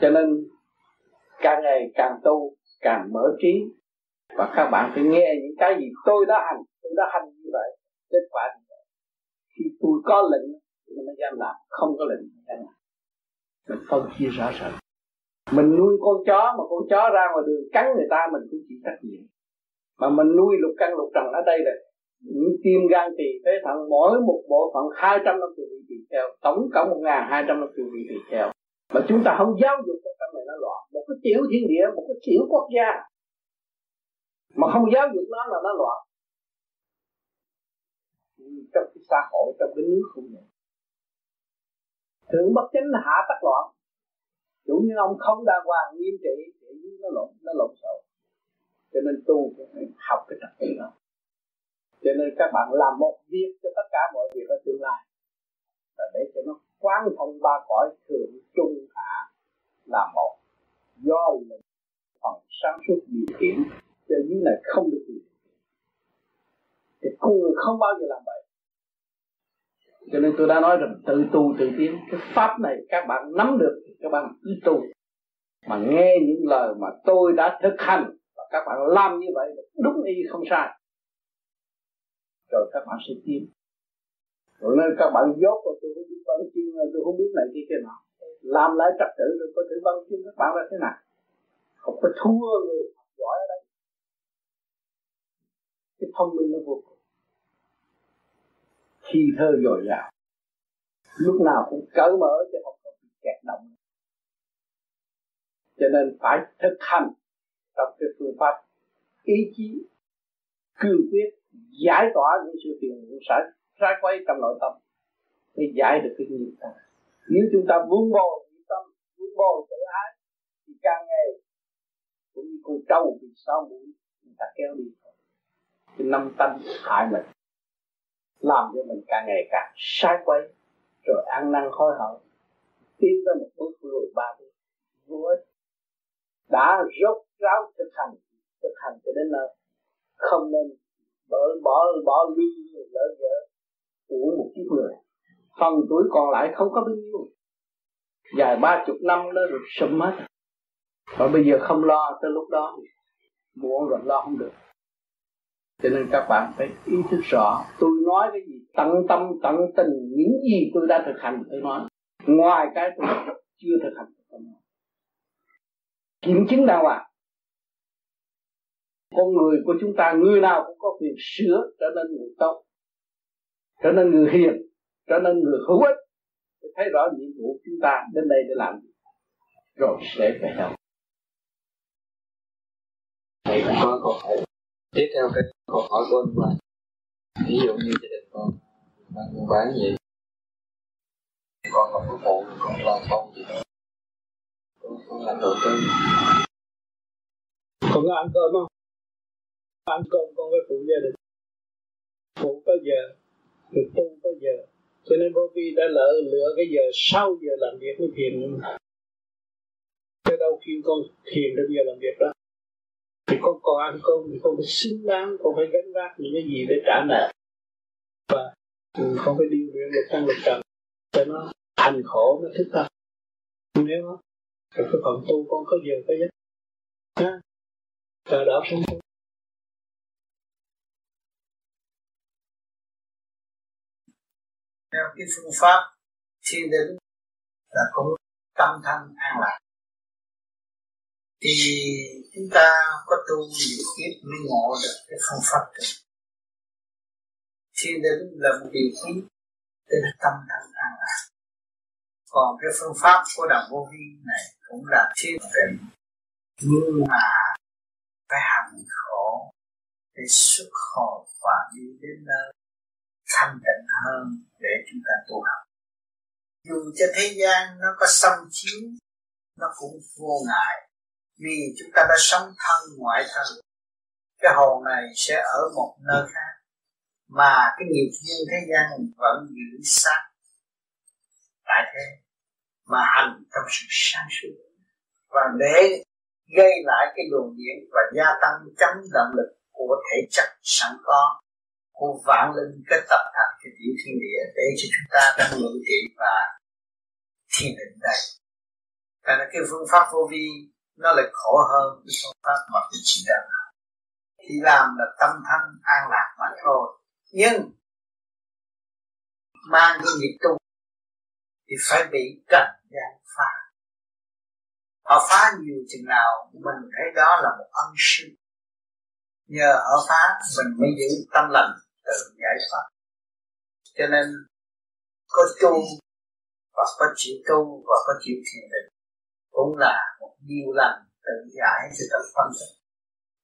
Cho nên càng ngày càng tu, càng mở trí và các bạn phải nghe những cái gì tôi đã hành, tôi đã hành như vậy, kết quả như vậy. Khi tôi có lệnh mình mới dám làm, không có lệnh, mình dám làm. Mình phân chia rõ ràng mình nuôi con chó, mà con chó ra ngoài đường cắn người ta, mình cũng chịu trách nhiệm. Mà mình nuôi lục căn lục trần ở đây rồi những tim gan tỳ phế thận, mỗi một bộ phận hai trăm năm vị tỳ theo tổng cộng một ngàn hai trăm năm vị tỳ theo mà chúng ta không giáo dục cái căn này nó loạn. Một cái tiểu thiên địa, một cái tiểu quốc gia mà không giáo dục nó là nó loạn. Trong cái xã hội, trong cái nước cũng vậy thượng bất chính hạ tắc loạn. Chủ như ông không đàng hoàng nghiêm trị, thì nó lộn nó lộn xộn. Cho nên tu phải học cái trật tự đó. Cho nên các bạn làm một việc cho tất cả mọi việc ở tương lai. Và để cho nó quán thông ba cõi thượng, trung, hạ là một. Do là phần sáng suốt điều khiển cho những này không được gì. Thì con người không bao giờ làm vậy. Cho nên tôi đã nói rằng tự tu tự tiến, cái pháp này các bạn nắm được thì các bạn cứ tu. Mà nghe những lời mà tôi đã thực hành và các bạn làm như vậy đúng y không sai. Rồi các bạn sẽ tiến. Rồi nên các bạn dốt và tôi không biết văn chương, tôi không biết này kia kia nào làm lại trật tự rồi có thể văn chương các bạn là thế nào. Không có thua người giỏi ở đây cái thông minh nó vô cùng. Khi thơ dồi dào, lúc nào cũng cởi mở cho không có bị kẹt động. Cho nên phải thực hành trong cái phương pháp ý chí, cương quyết giải tỏa những sự phiền muộn sai sai quay trong nội tâm để giải được cái nghiệp ta. Nếu chúng ta vun bồi nghiệp tâm, vun bồi tự ái, thì càng ngày cũng như con trâu bị sao mũi, người ta kéo đi cái năm tâm hại mình, làm cho mình càng ngày càng sai quay rồi ăn năn hối hận. Tiến tới một bước lùi ba bước vô ích đã rốt ráo thực hành thực hành cho đến nơi. Không nên bỏ bỏ bỏ lương lỡ vợ của một kiếp người. Phần tuổi còn lại không có bao nhiêu. Dài ba chục năm nó được sụm hết. Và bây giờ không lo tới lúc đó muộn rồi lo không được cho nên các bạn phải ý thức rõ, tôi nói cái gì, tận tâm, tận tình, những gì tôi đã thực hành, tôi nói. Ngoài cái tôi chưa thực hành, tôi nói. Kiểm chứng đàng hoàng con người của chúng ta, người nào cũng có quyền sửa trở nên người tốt, trở nên người hiền, trở nên người hữu ích. Để thấy rõ nhiệm vụ chúng ta, đến đây để làm rồi sẽ về đâu? Thầy cũng có câu hỏi tiếp theo cái câu hỏi của anh là ví dụ như gia đình con đang buôn bán gì? Con không có phụ, con làm công gì đó. Con làm được cái con có ăn cơm không? Ăn cơm con phải phụ gia đình. Phụ có giờ người tu có giờ. Cho nên vô vi đã lỡ lựa cái giờ sau giờ làm việc mới thiền cái đâu khi con thiền trong giờ làm việc đó thì con còn ăn cơm, thì con phải xứng đáng con phải gánh vác những cái gì để trả nợ. Và con phải điều luyện được tăng lực trần cho nó thành khổ nó thức tâm. Nếu cái phần tu con có giờ có giấc ha? Chờ đó sinh tu theo cái phương pháp thiền định là cũng tâm thân an lạc thì chúng ta có tu nhiều kiếp mới ngộ được cái phương pháp đó thiên định là một điều quý để tâm thần an lạc. Còn cái phương pháp của đạo vô vi này cũng là thiên định. Nhưng mà phải hành khổ để xuất hồn và đi đến nơi, thanh tịnh hơn để chúng ta tu học. Dù cho thế gian nó có xâm chiếu nó cũng vô ngại vì chúng ta đã sống thân ngoại thân cái hồn này sẽ ở một nơi khác, mà cái nghiệp duyên thế gian vẫn giữ sát tại thế, mà hành trong sự sáng suốt. Và để gây lại cái luồng điện và gia tăng chấn động lực của thể chất sẵn có, của vạn linh kết tập thành cái tiểu thiên địa để cho chúng ta đang ngự trị và thiền định đây. Tại là cái phương pháp vô vi nó lại khổ hơn cái phương pháp mà mình chỉ đạo. thì làm là tâm thân an lạc mà thôi. Nhưng, mang cái nghiệp tu thì phải bị trần gian phá. Họ phá nhiều chừng nào, mình thấy đó là một ân sư. Nhờ họ phá, mình mới giữ tâm lành tự giải thoát. Cho nên, có tu và có chịu tu và có chịu thiền định cũng là một điều lành, tự giải sự tâm phân tích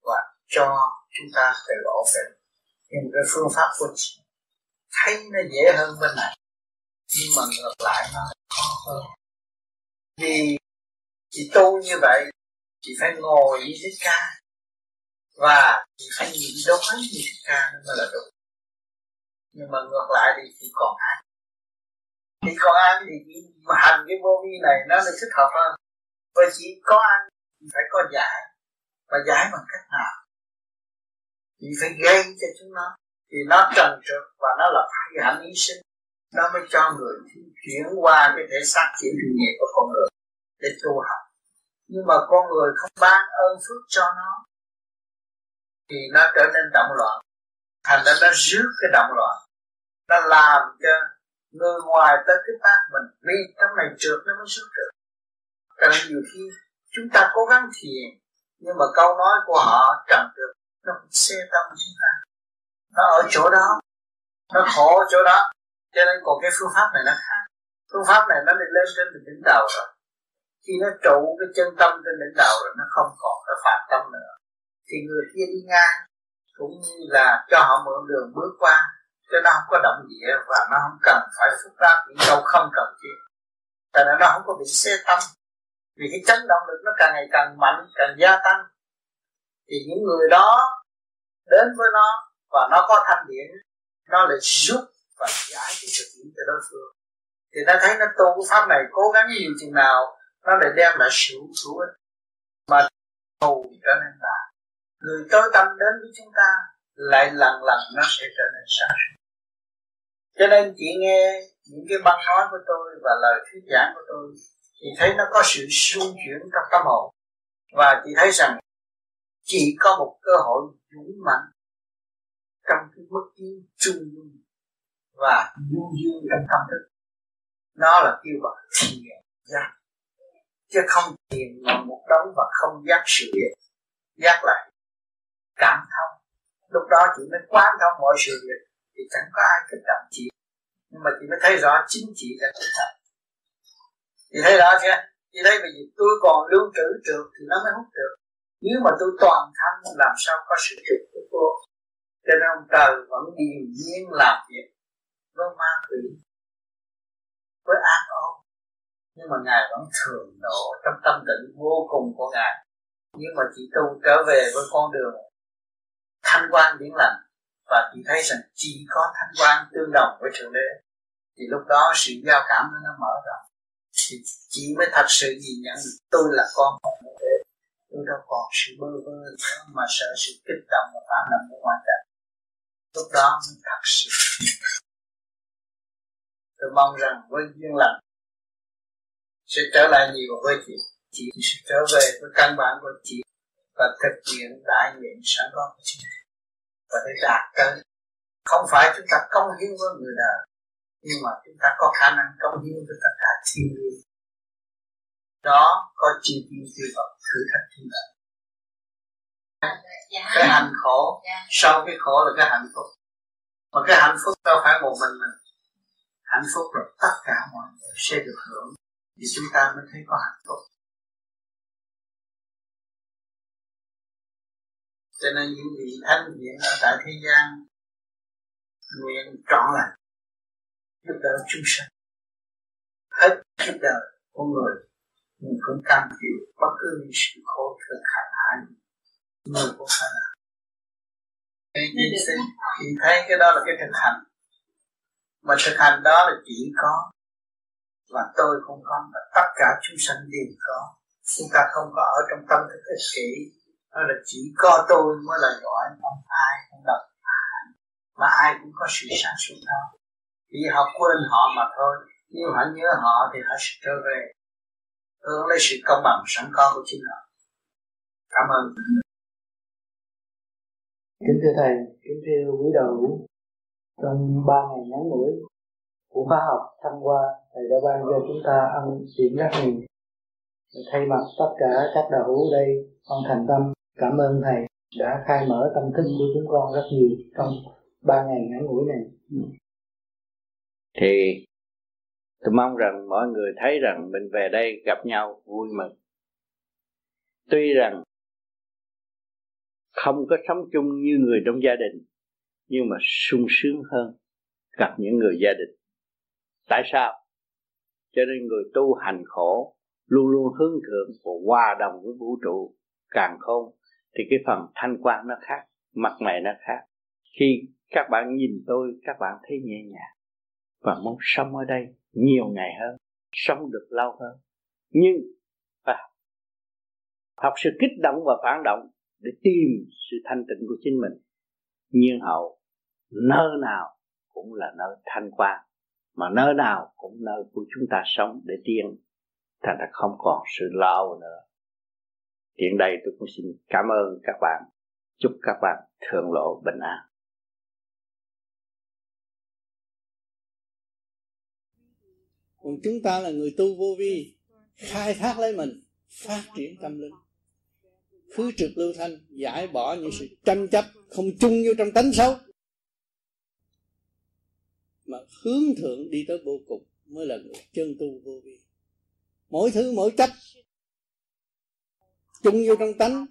và cho chúng ta tự ổn định nhưng cái phương pháp của chị, thấy nó dễ hơn bên này. Nhưng mà ngược lại nó khó hơn. Vì chị tu như vậy, chị phải ngồi với thích ca. Và chị phải nhịn đói như thích ca mới là đúng nhưng mà ngược lại thì chị còn ăn. Thì còn ăn thì chị hành cái vô vi này nó là thích hợp hơn và chỉ có ăn thì phải có giải. Và giải bằng cách nào? Thì phải gây cho chúng nó. Thì nó trần trượt và nó là phải hạnh ý sinh. Nó mới cho người chuyển qua cái thể xác chuyển truyền nghiệp của con người để tu học. Nhưng mà con người không ban ơn phước cho nó, thì nó trở nên động loạn. Thành ra nó rước cái động loạn. Nó làm cho người ngoài tới cái tác mình. Vì trong này trượt nó mới xuất trượt cho nên nhiều khi chúng ta cố gắng thiền, nhưng mà câu nói của họ trần được nó cũng xe tâm chúng ta. Nó ở chỗ đó, nó khổ ở chỗ đó. Cho nên còn cái phương pháp này nó khác. Phương pháp này nó lên lên trên đỉnh đầu rồi. Khi nó trụ cái chân tâm trên đỉnh đầu rồi, nó không còn cái phạm tâm nữa. Thì người kia đi ngang, cũng như là cho họ mượn đường bước qua, cho nó không có động địa và nó không cần phải phức tạp những đâu không cần thiết. Cho nên nó không có bị xê tâm vì cái chấn động lực nó càng ngày càng mạnh, càng gia tăng, thì những người đó đến với nó và nó có thanh điển, nó lại giúp và giải cái sự kiện cho đối phương. Thì ta thấy nó tu cái pháp này cố gắng nhiều chừng nào, nó lại đem lại sự hữu ích mà thù trở nên là người tối tâm đến với chúng ta, lại lần lần nó sẽ trở nên sáng cho nên chị nghe những cái băng nói của tôi và lời thuyết giảng của tôi thì thấy nó có sự xung chuyển trong tâm hồn. Và chị thấy rằng chỉ có một cơ hội dũng mạnh trong cái mức kiến trung dung và du dương trong tâm thức. Nó là kêu gọi thiền giác. Chứ không thiền mà một đống và không giác sự việc. Giác lại cảm thông. Lúc đó chị mới quán thông mọi sự việc. Thì chẳng có ai kích động chị. Nhưng mà chị mới thấy rõ chính chị là kích động chị thấy rõ chưa chị thấy vì giờ tôi còn lưu trữ trượt thì nó mới hút được. Nếu mà tôi toàn thân, làm sao có sự trượt của cô? Cho nên ông trời vẫn điềm nhiên làm việc với ma quỷ, với ác ôn. Nhưng mà ngài vẫn thường độ trong tâm định vô cùng của ngài. Nhưng mà chỉ tu trở về với con đường thanh quan điển lành, và chị thấy rằng chỉ có thanh quan tương đồng với thượng đế, thì lúc đó sự giao cảm nó mở rộng thì chị mới thật sự nhìn nhận tôi là con của thượng đế. Tôi đâu còn sự bơ vơ nữa mà sợ sự kích động và phản động của ngoại cảnh. Lúc đó mới thật sự. Tôi mong rằng với duyên lành sẽ trở lại nhiều với chị. Chị sẽ trở về với căn bản của chị và thực hiện đại nguyện sẵn có của chị. Và để đạt tới, không phải chúng ta công hiến với người đời nhưng mà chúng ta có khả năng công hiến với tất cả thiên nhiên. Đó có chi tiêu tiêu vật thử thách chúng ta dạ. cái hạnh khổ. Dạ. sau cái khổ là cái hạnh phúc. Mà cái hạnh phúc đâu phải một mình mình. Hạnh phúc là tất cả mọi người sẽ được hưởng. Thì chúng ta mới thấy có hạnh phúc. Cho nên những vị thánh hiện ở tại thế gian nguyện trọn lành giúp đỡ chúng sanh. Hết giúp đỡ của người nhưng cũng cam chịu bất cứ những sự khổ thường hạn hại người cũng phải làm thì chị thấy cái đó là cái thực hành. Mà thực hành đó là chỉ có và tôi không có và tất cả chúng sanh đều có. Chúng ta không có ở trong tâm thức ích kỷ. Đó là chỉ có tôi mới là giỏi không ai không được mà ai cũng có sự sáng suốt đó vì họ quên họ mà thôi. Nếu họ nhớ họ thì họ sẽ trở về. Hướng lấy sự công bằng sẵn có của chính họ. Cảm ơn. Kính thưa thầy, kính thưa quý đạo hữu. Trong ba ngày ngắn ngủi của khóa học tham qua thầy đã ban cho chúng ta ăn điểm rất nhiều thay mặt tất cả các đạo hữu đây, con thành tâm cảm ơn thầy đã khai mở tâm thức của chúng con rất nhiều trong ba ngày ngắn ngủi này thì tôi mong rằng mọi người thấy rằng mình về đây gặp nhau vui mừng. Tuy rằng không có sống chung như người trong gia đình, nhưng mà sung sướng hơn gặp những người gia đình. Tại sao? Cho nên người tu hành khổ luôn luôn hướng thượng và hòa đồng với vũ trụ càng khôn, thì cái phần thanh quan nó khác, mặt mày nó khác. Khi các bạn nhìn tôi, các bạn thấy nhẹ nhàng và muốn sống ở đây nhiều ngày hơn sống được lâu hơn. Nhưng à, học sự kích động và phản động để tìm sự thanh tịnh của chính mình nhiên hậu nơi nào cũng là nơi thanh quan mà nơi nào cũng nơi của chúng ta sống để tiên thành ra không còn sự lo nữa. Hiện đây tôi cũng xin cảm ơn các bạn. Chúc các bạn thượng lộ bình an. Còn chúng ta là người tu vô vi khai thác lấy mình phát triển tâm linh. Khứ trực lưu thanh giải bỏ những sự tranh chấp không chung vô trong tánh xấu. Mà hướng thượng đi tới vô cùng mới là người chân tu vô vi. Mỗi thứ mỗi cách chung vô trong tánh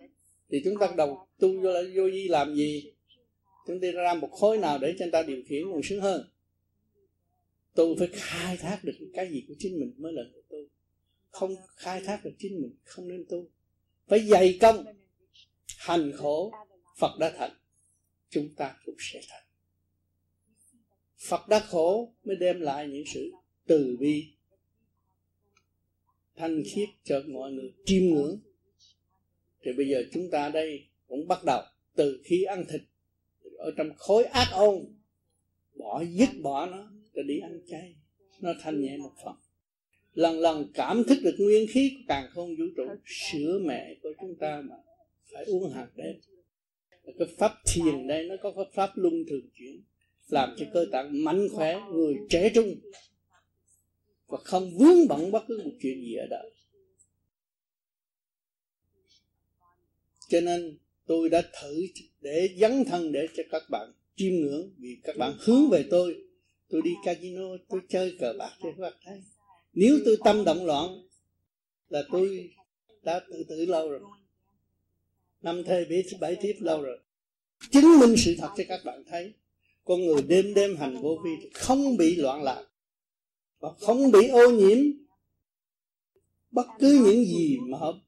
thì chúng ta đầu tu vô, vô vi làm gì? Chúng ta ra một khối nào để cho người ta điều khiển còn sướng hơn tôi phải khai thác được cái gì của chính mình mới là người tu. Không khai thác được chính mình, không nên tu. Phải dày công. Hành khổ, phật đã thành. Chúng ta cũng sẽ thành. Phật đã khổ mới đem lại những sự từ bi. Thanh khiết cho mọi người chiêm ngưỡng. Thì bây giờ chúng ta đây cũng bắt đầu từ khi ăn thịt, ở trong khối ác ôn, bỏ dứt bỏ nó rồi đi ăn chay nó thanh nhẹ một phần. Lần lần cảm thức được nguyên khí của càng không vũ trụ sữa mẹ của chúng ta mà phải uống hạt đêm. Cái pháp thiền đây nó có pháp, pháp luân thường chuyển làm cho cơ tạng mạnh khỏe người trẻ trung và không vướng bận bất cứ một chuyện gì ở đời cho nên tôi đã thử để dấn thân để cho các bạn chiêm ngưỡng vì các bạn hướng về tôi tôi đi casino tôi chơi cờ bạc cho các bạn thấy nếu tôi tâm động loạn là tôi đã tự tử lâu rồi. Năm thê bảy, bảy thiếp lâu rồi. Chứng minh sự thật cho các bạn thấy con người đêm đêm hành vô vi không bị loạn lạc và không bị ô nhiễm. Bất cứ những gì mà họ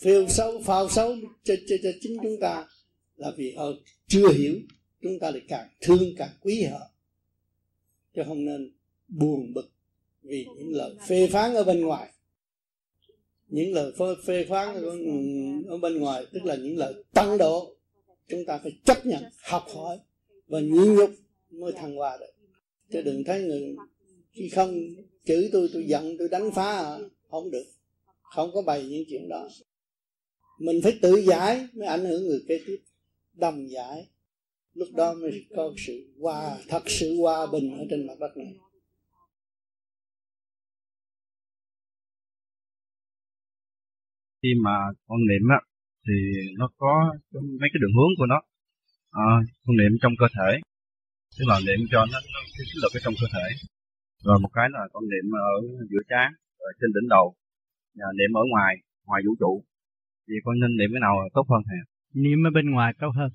phêu xấu phao xấu cho, cho, cho chính chúng ta là vì họ chưa hiểu chúng ta lại càng thương càng quý họ chứ không nên buồn bực vì những lời phê phán ở bên ngoài. Những lời phê, phán ở, bên ngoài tức là những lời tăng độ. Chúng ta phải chấp nhận học hỏi và nhịn nhục mới thăng hoa được. Chứ đừng thấy người khi không chửi tôi tôi giận tôi đánh phá à. không được. Không có bày những chuyện đó. Mình phải tự giải mới ảnh hưởng người kế tiếp. Đồng giải lúc đó mới có sự hòa thật sự hòa bình ở trên mặt đất này. Khi mà con niệm á thì nó có mấy cái đường hướng của nó. À, con niệm trong cơ thể. Tức là niệm cho nó nó cái lực ở trong cơ thể. Rồi một cái là con niệm ở giữa trán ở trên đỉnh đầu. Và niệm ở ngoài ngoài vũ trụ. Thì con nên niệm cái nào tốt hơn thầy niệm ở bên ngoài tốt hơn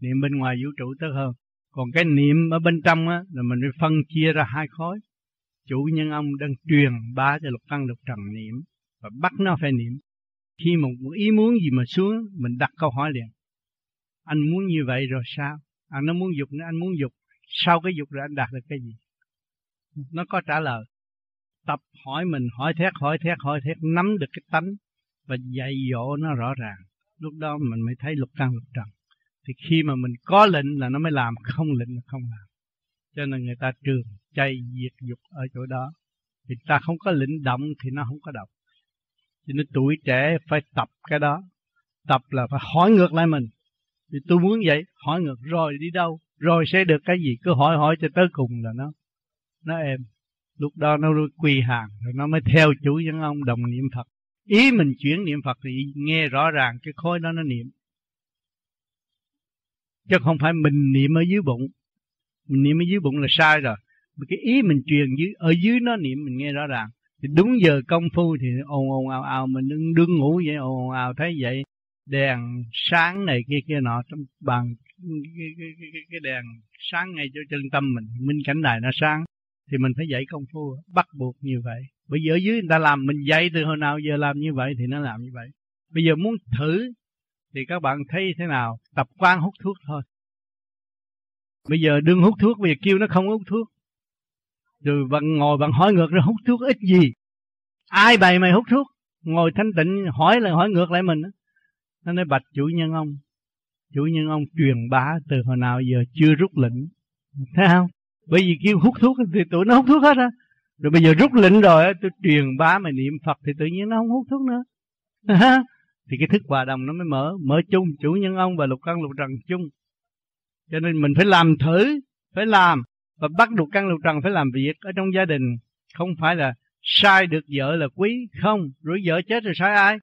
niệm bên ngoài vũ trụ tốt hơn. Còn cái niệm ở bên trong á, là mình phải phân chia ra hai khối. Chủ nhân ông đang truyền ba cho lục căn lục trần niệm, và bắt nó phải niệm. Khi một ý muốn gì mà xuống, mình đặt câu hỏi liền. Anh muốn như vậy rồi sao? Anh nó muốn dục nữa, anh muốn dục. Sau cái dục rồi anh đạt được cái gì? Nó có trả lời. Tập hỏi mình, hỏi thét hỏi thét hỏi thét, nắm được cái tánh và dạy dỗ nó rõ ràng. Lúc đó mình mới thấy lục căn lục trần thì khi mà mình có lệnh là nó mới làm, không lệnh là không làm. Cho nên người ta trường chay diệt dục ở chỗ đó. Thì ta không có lĩnh động thì nó không có động. Cho nên tuổi trẻ phải tập cái đó. Tập là phải hỏi ngược lại mình. Thì tôi muốn vậy, hỏi ngược, rồi đi đâu? Rồi sẽ được cái gì? Cứ hỏi hỏi cho tới cùng là nó nó em lúc đó nó quy hàng, rồi nó mới theo chủ nhân ông đồng niệm phật. Ý mình chuyển niệm phật thì nghe rõ ràng cái khối đó nó niệm chứ không phải mình niệm ở dưới bụng. Mình niệm ở dưới bụng là sai rồi. Cái ý mình truyền dưới ở dưới nó niệm mình nghe rõ ràng. Thì đúng giờ công phu thì ồn ồn ào ào mình đứng, đứng ngủ vậy ồn ồn ào thấy vậy. Đèn sáng này kia kia nọ trong bàn cái, cái, cái, cái đèn sáng ngay cho chân tâm mình minh cảnh đài nó sáng. Thì mình phải dạy công phu bắt buộc như vậy. Bây giờ ở dưới người ta làm mình dạy từ hồi nào giờ làm như vậy thì nó làm như vậy. Bây giờ muốn thử thì các bạn thấy thế nào? Tập quán hút thuốc thôi. Bây giờ đừng hút thuốc, bây giờ kêu nó không hút thuốc. Rồi bạn ngồi bạn hỏi ngược ra, hút thuốc ít gì? Ai bày mày hút thuốc? Ngồi thanh tịnh, hỏi lại, hỏi ngược lại mình nó nói, bạch chủ nhân ông, chủ nhân ông truyền bá từ hồi nào giờ chưa rút lệnh thấy không? Bởi vì kêu hút thuốc thì tụi nó hút thuốc hết á. Rồi bây giờ rút lệnh rồi tôi truyền bá mày niệm phật thì tự nhiên nó không hút thuốc nữa thì cái thức hòa đồng nó mới mở mở chung, chủ nhân ông và lục căn lục trần chung. Cho nên mình phải làm thử, phải làm. Và bắt lục căn lục trần phải làm việc ở trong gia đình. Không phải là sai được vợ là quý. Không rồi vợ chết rồi sai ai?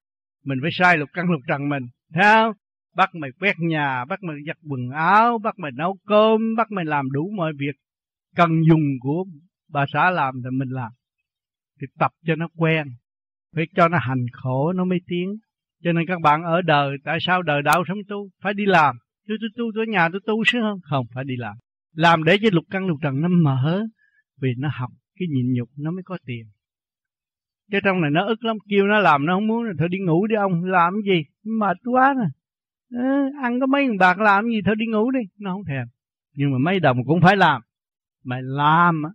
Mình phải sai lục căn lục trần mình. Thấy không? Bắt mày quét nhà, bắt mày giặt quần áo, bắt mày nấu cơm, bắt mày làm đủ mọi việc cần dùng của bà xã làm thì mình làm. Thì tập cho nó quen, phải cho nó hành khổ nó mới tiến cho nên các bạn ở đời tại sao đời đạo sống tu? Phải đi làm. Tôi tôi tu tôi nhà tôi tu sướng hơn? Không phải đi làm. Làm để cho lục căn lục trần nó mở vì nó học cái nhịn nhục nó mới có tiền. Cái trong này nó ức lắm kêu nó làm nó không muốn thôi đi ngủ đi ông làm cái gì? Mệt quá nè à, ăn có mấy bạc làm gì? Thôi đi ngủ đi. Nó không thèm. Nhưng mà mấy đồng cũng phải làm. Mày làm á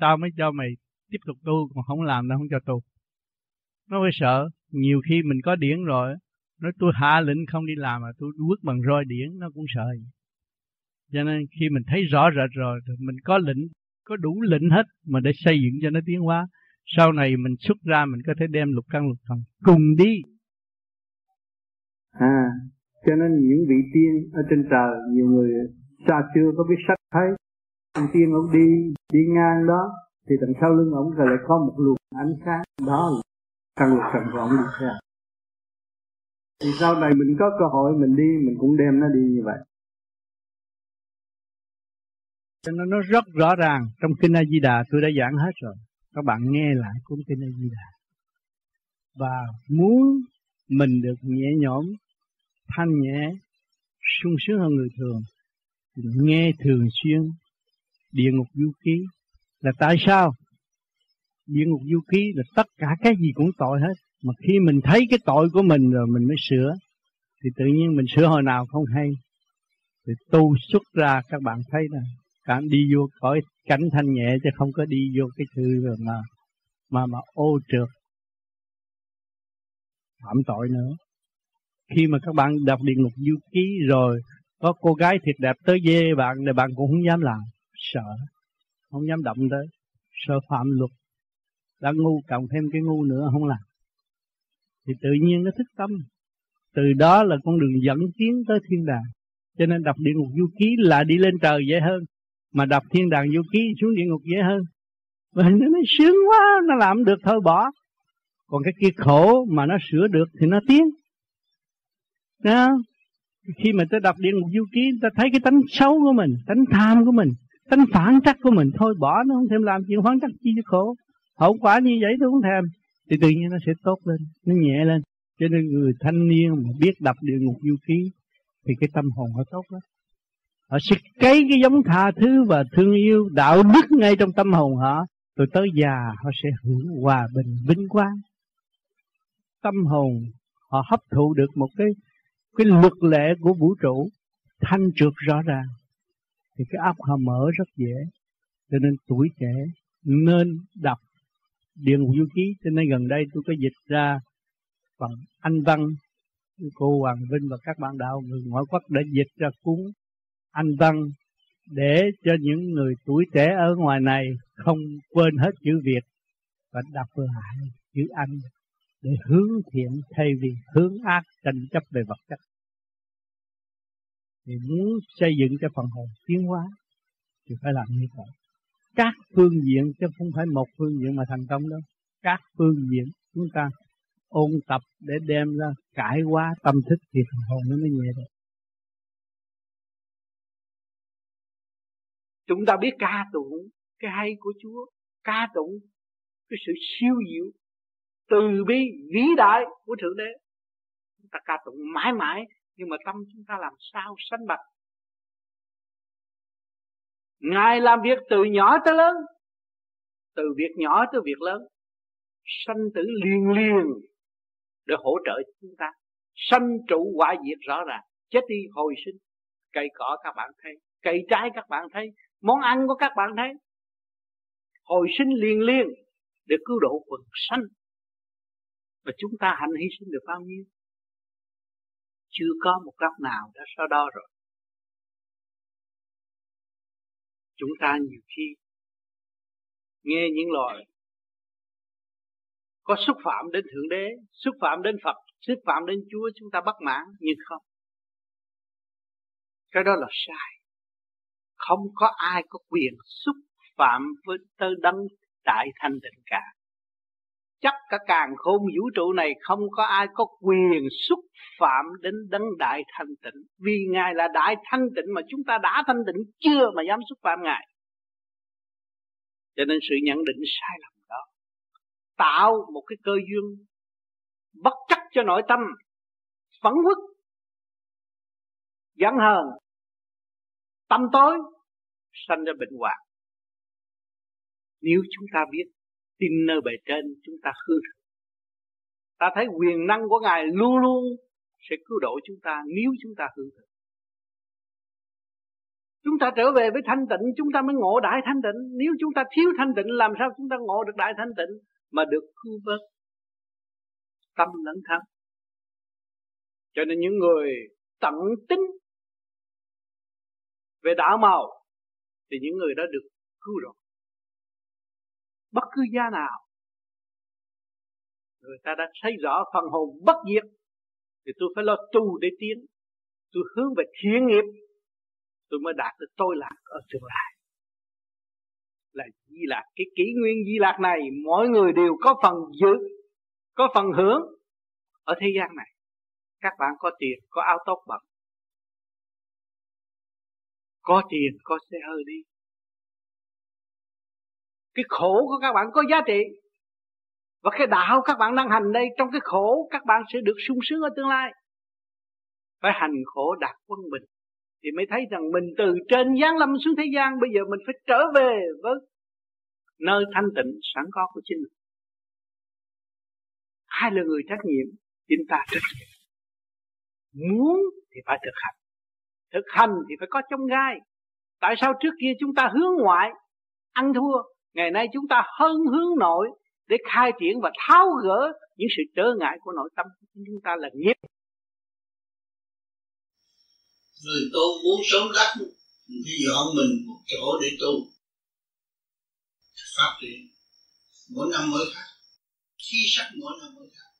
tao mới cho mày tiếp tục tu còn không làm nó không cho tu. Nó phải sợ nhiều khi mình có điển rồi, nói tôi hạ lệnh không đi làm mà tôi bước bằng roi điển nó cũng sợ. Cho nên khi mình thấy rõ rệt rồi thì mình có lệnh, có đủ lệnh hết mà để xây dựng cho nó tiến hóa. Sau này mình xuất ra mình có thể đem lục căn lục thần cùng đi. À cho nên những vị tiên ở trên trời, nhiều người xa chưa có biết sách thấy ông tiên ông đi đi ngang đó, thì đằng sau lưng ông lại có một luồng ánh sáng đó là căn lục thần đi theo thì sau này mình có cơ hội mình đi, mình cũng đem nó đi như vậy. Cho nên nó rất rõ ràng trong kinh A Di Đà, tôi đã giảng hết rồi. Các bạn nghe lại cuốn kinh A Di Đà. Và muốn mình được nhẹ nhõm, thanh nhẹ, sung sướng hơn người thường, thì nghe thường xuyên địa ngục du ký là tại sao? Địa ngục du ký là tất cả cái gì cũng tội hết. Mà khi mình thấy cái tội của mình rồi mình mới sửa. Thì tự nhiên mình sửa hồi nào không hay. Thì tu xuất ra, các bạn thấy là cả đi vô cõi cảnh thanh nhẹ chứ không có đi vô cái thứ mà mà mà ô trượt. Phạm tội nữa. Khi mà các bạn đọc địa ngục du ký rồi, có cô gái thiệt đẹp tới dê bạn thì bạn cũng không dám làm. Sợ. Không dám động tới. Sợ phạm luật đã ngu, cộng thêm cái ngu nữa không làm. Thì tự nhiên nó thức tâm, từ đó là con đường dẫn tiến tới thiên đàng. Cho nên đọc địa ngục du ký là đi lên trời dễ hơn, mà đọc thiên đàng du ký xuống địa ngục dễ hơn. Và nó nói sướng quá, nó làm được, thôi bỏ. Còn cái kia khổ mà nó sửa được thì nó tiến. Đó. khi mà ta đọc địa ngục du ký ta thấy cái tánh xấu của mình, tánh tham của mình, tánh phản trắc của mình, thôi bỏ, nó không thêm làm chuyện phản trắc chi cho khổ hậu quả như vậy tôi không thèm. Thì tự nhiên nó sẽ tốt lên, nó nhẹ lên. Cho nên người thanh niên mà biết đọc địa ngục du ký thì cái tâm hồn họ tốt lắm. Họ sẽ cấy cái giống tha thứ và thương yêu đạo đức ngay trong tâm hồn họ. Rồi tới già họ sẽ hưởng hòa bình, vinh quang. Tâm hồn họ hấp thụ được một cái cái luật lệ của vũ trụ thanh trượt rõ ràng. Thì cái óc họ mở rất dễ. Cho nên tuổi trẻ nên đọc Điện vũ khí cho nên gần đây tôi có dịch ra bằng anh văn cô Hoàng Vinh và các bạn đạo người ngoại quốc đã dịch ra cuốn anh văn để cho những người tuổi trẻ ở ngoài này không quên hết chữ Việt và đọc lại chữ Anh để hướng thiện thay vì hướng ác, tranh chấp về vật chất. Thì muốn xây dựng cho phần hồn tiến hóa thì phải làm như vậy. Các phương diện chứ không phải một phương diện mà thành công đâu. Các phương diện chúng ta ôn tập để đem ra cải hóa tâm thức thì thần hồn nó mới nhẹ được. Chúng ta biết ca tụng cái hay của Chúa, ca tụng cái sự siêu diệu, từ bi vĩ đại của Thượng Đế. Chúng ta ca tụng mãi mãi, nhưng mà tâm chúng ta làm sao sanh bạch. Ngài làm việc từ nhỏ tới lớn, từ việc nhỏ tới việc lớn, sanh tử liền liền để hỗ trợ chúng ta. Sanh trụ quả diệt rõ ràng, chết đi hồi sinh. Cây cỏ các bạn thấy, cây trái các bạn thấy, món ăn của các bạn thấy hồi sinh liền liền để cứu độ quần sanh và chúng ta hạnh hy sinh được bao nhiêu chưa có một góc nào đã so đo rồi chúng ta nhiều khi nghe những lời có xúc phạm đến thượng đế, xúc phạm đến phật, xúc phạm đến chúa, chúng ta bất mãn, nhưng không. Cái đó là sai. Không có ai có quyền xúc phạm với tơ đấng đại thanh tịnh cả chắc cả càng khôn vũ trụ này không có ai có quyền xúc phạm đến đấng đại thanh tịnh. Vì ngài là đại thanh tịnh mà chúng ta đã thanh tịnh chưa mà dám xúc phạm ngài. Cho nên sự nhận định sai lầm đó tạo một cái cơ duyên bất chấp cho nội tâm, phẫn uất giận hờn, tâm tối, sanh ra bệnh hoạn. Nếu chúng ta biết tin nơi bề trên, chúng ta hư thực. Ta thấy quyền năng của ngài luôn luôn sẽ cứu độ chúng ta nếu chúng ta hư thực. Chúng ta trở về với thanh tịnh, chúng ta mới ngộ đại thanh tịnh. Nếu chúng ta thiếu thanh tịnh, làm sao chúng ta ngộ được đại thanh tịnh mà được cứu vớt? Tâm lẫn thân. Cho nên những người tận tính về đạo màu thì những người đó được cứu rồi bất cứ giá nào. Người ta đã thấy rõ phần hồn bất diệt, thì tôi phải lo tu để tiến. Tôi hướng về thiện nghiệp, tôi mới đạt được tôi lạc ở tương lai. Là di lạc cái kỷ nguyên di lạc này, mỗi người đều có phần giữ có phần hưởng ở thế gian này. Các bạn có tiền, có áo tóc bằng có tiền, có xe hơi đi cái khổ của các bạn có giá trị. Và cái đạo các bạn đang hành đây, trong cái khổ các bạn sẽ được sung sướng ở tương lai. Phải hành khổ đạt quân bình. Thì mới thấy rằng mình từ trên giáng lâm xuống thế gian, bây giờ mình phải trở về với nơi thanh tịnh, sẵn có của chính mình. Ai là người trách nhiệm chúng ta trách nhiệm. Muốn thì phải thực hành. Thực hành thì phải có trong gai. Tại sao trước kia chúng ta hướng ngoại, ăn thua? Ngày nay chúng ta hơn hướng nội để khai triển và tháo gỡ những sự trở ngại của nội tâm của chúng ta là nghiệp. Người tu muốn sống đắc thì dọn mình một chỗ để tu. Phát triển. Mỗi năm mới khác. Khi sắc mỗi năm mới khác.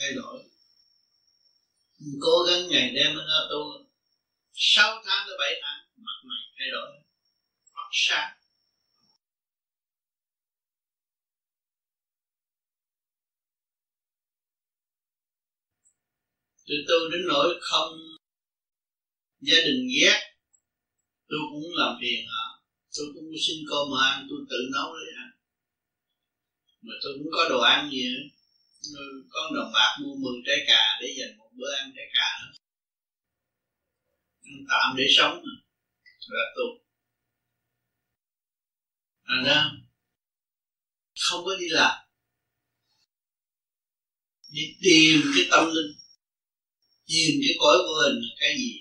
Thay đổi. Cố gắng ngày đêm mới tu. Sáu tháng tới bảy tháng, mặt mày thay đổi. Phát sáng. Tôi tu đến nỗi không gia đình ghét, tôi cũng làm phiền họ. Tôi cũng xin cơm mà ăn, tôi tự nấu để ăn. Mà tôi cũng có đồ ăn gì nữa. Con đồng bạc mua 10 trái cà để dành một bữa ăn trái cà nữa tạm để sống mà. Là tu à đó. Không có đi làm. Đi tìm cái tâm linh tìm cái cõi của hình là cái gì?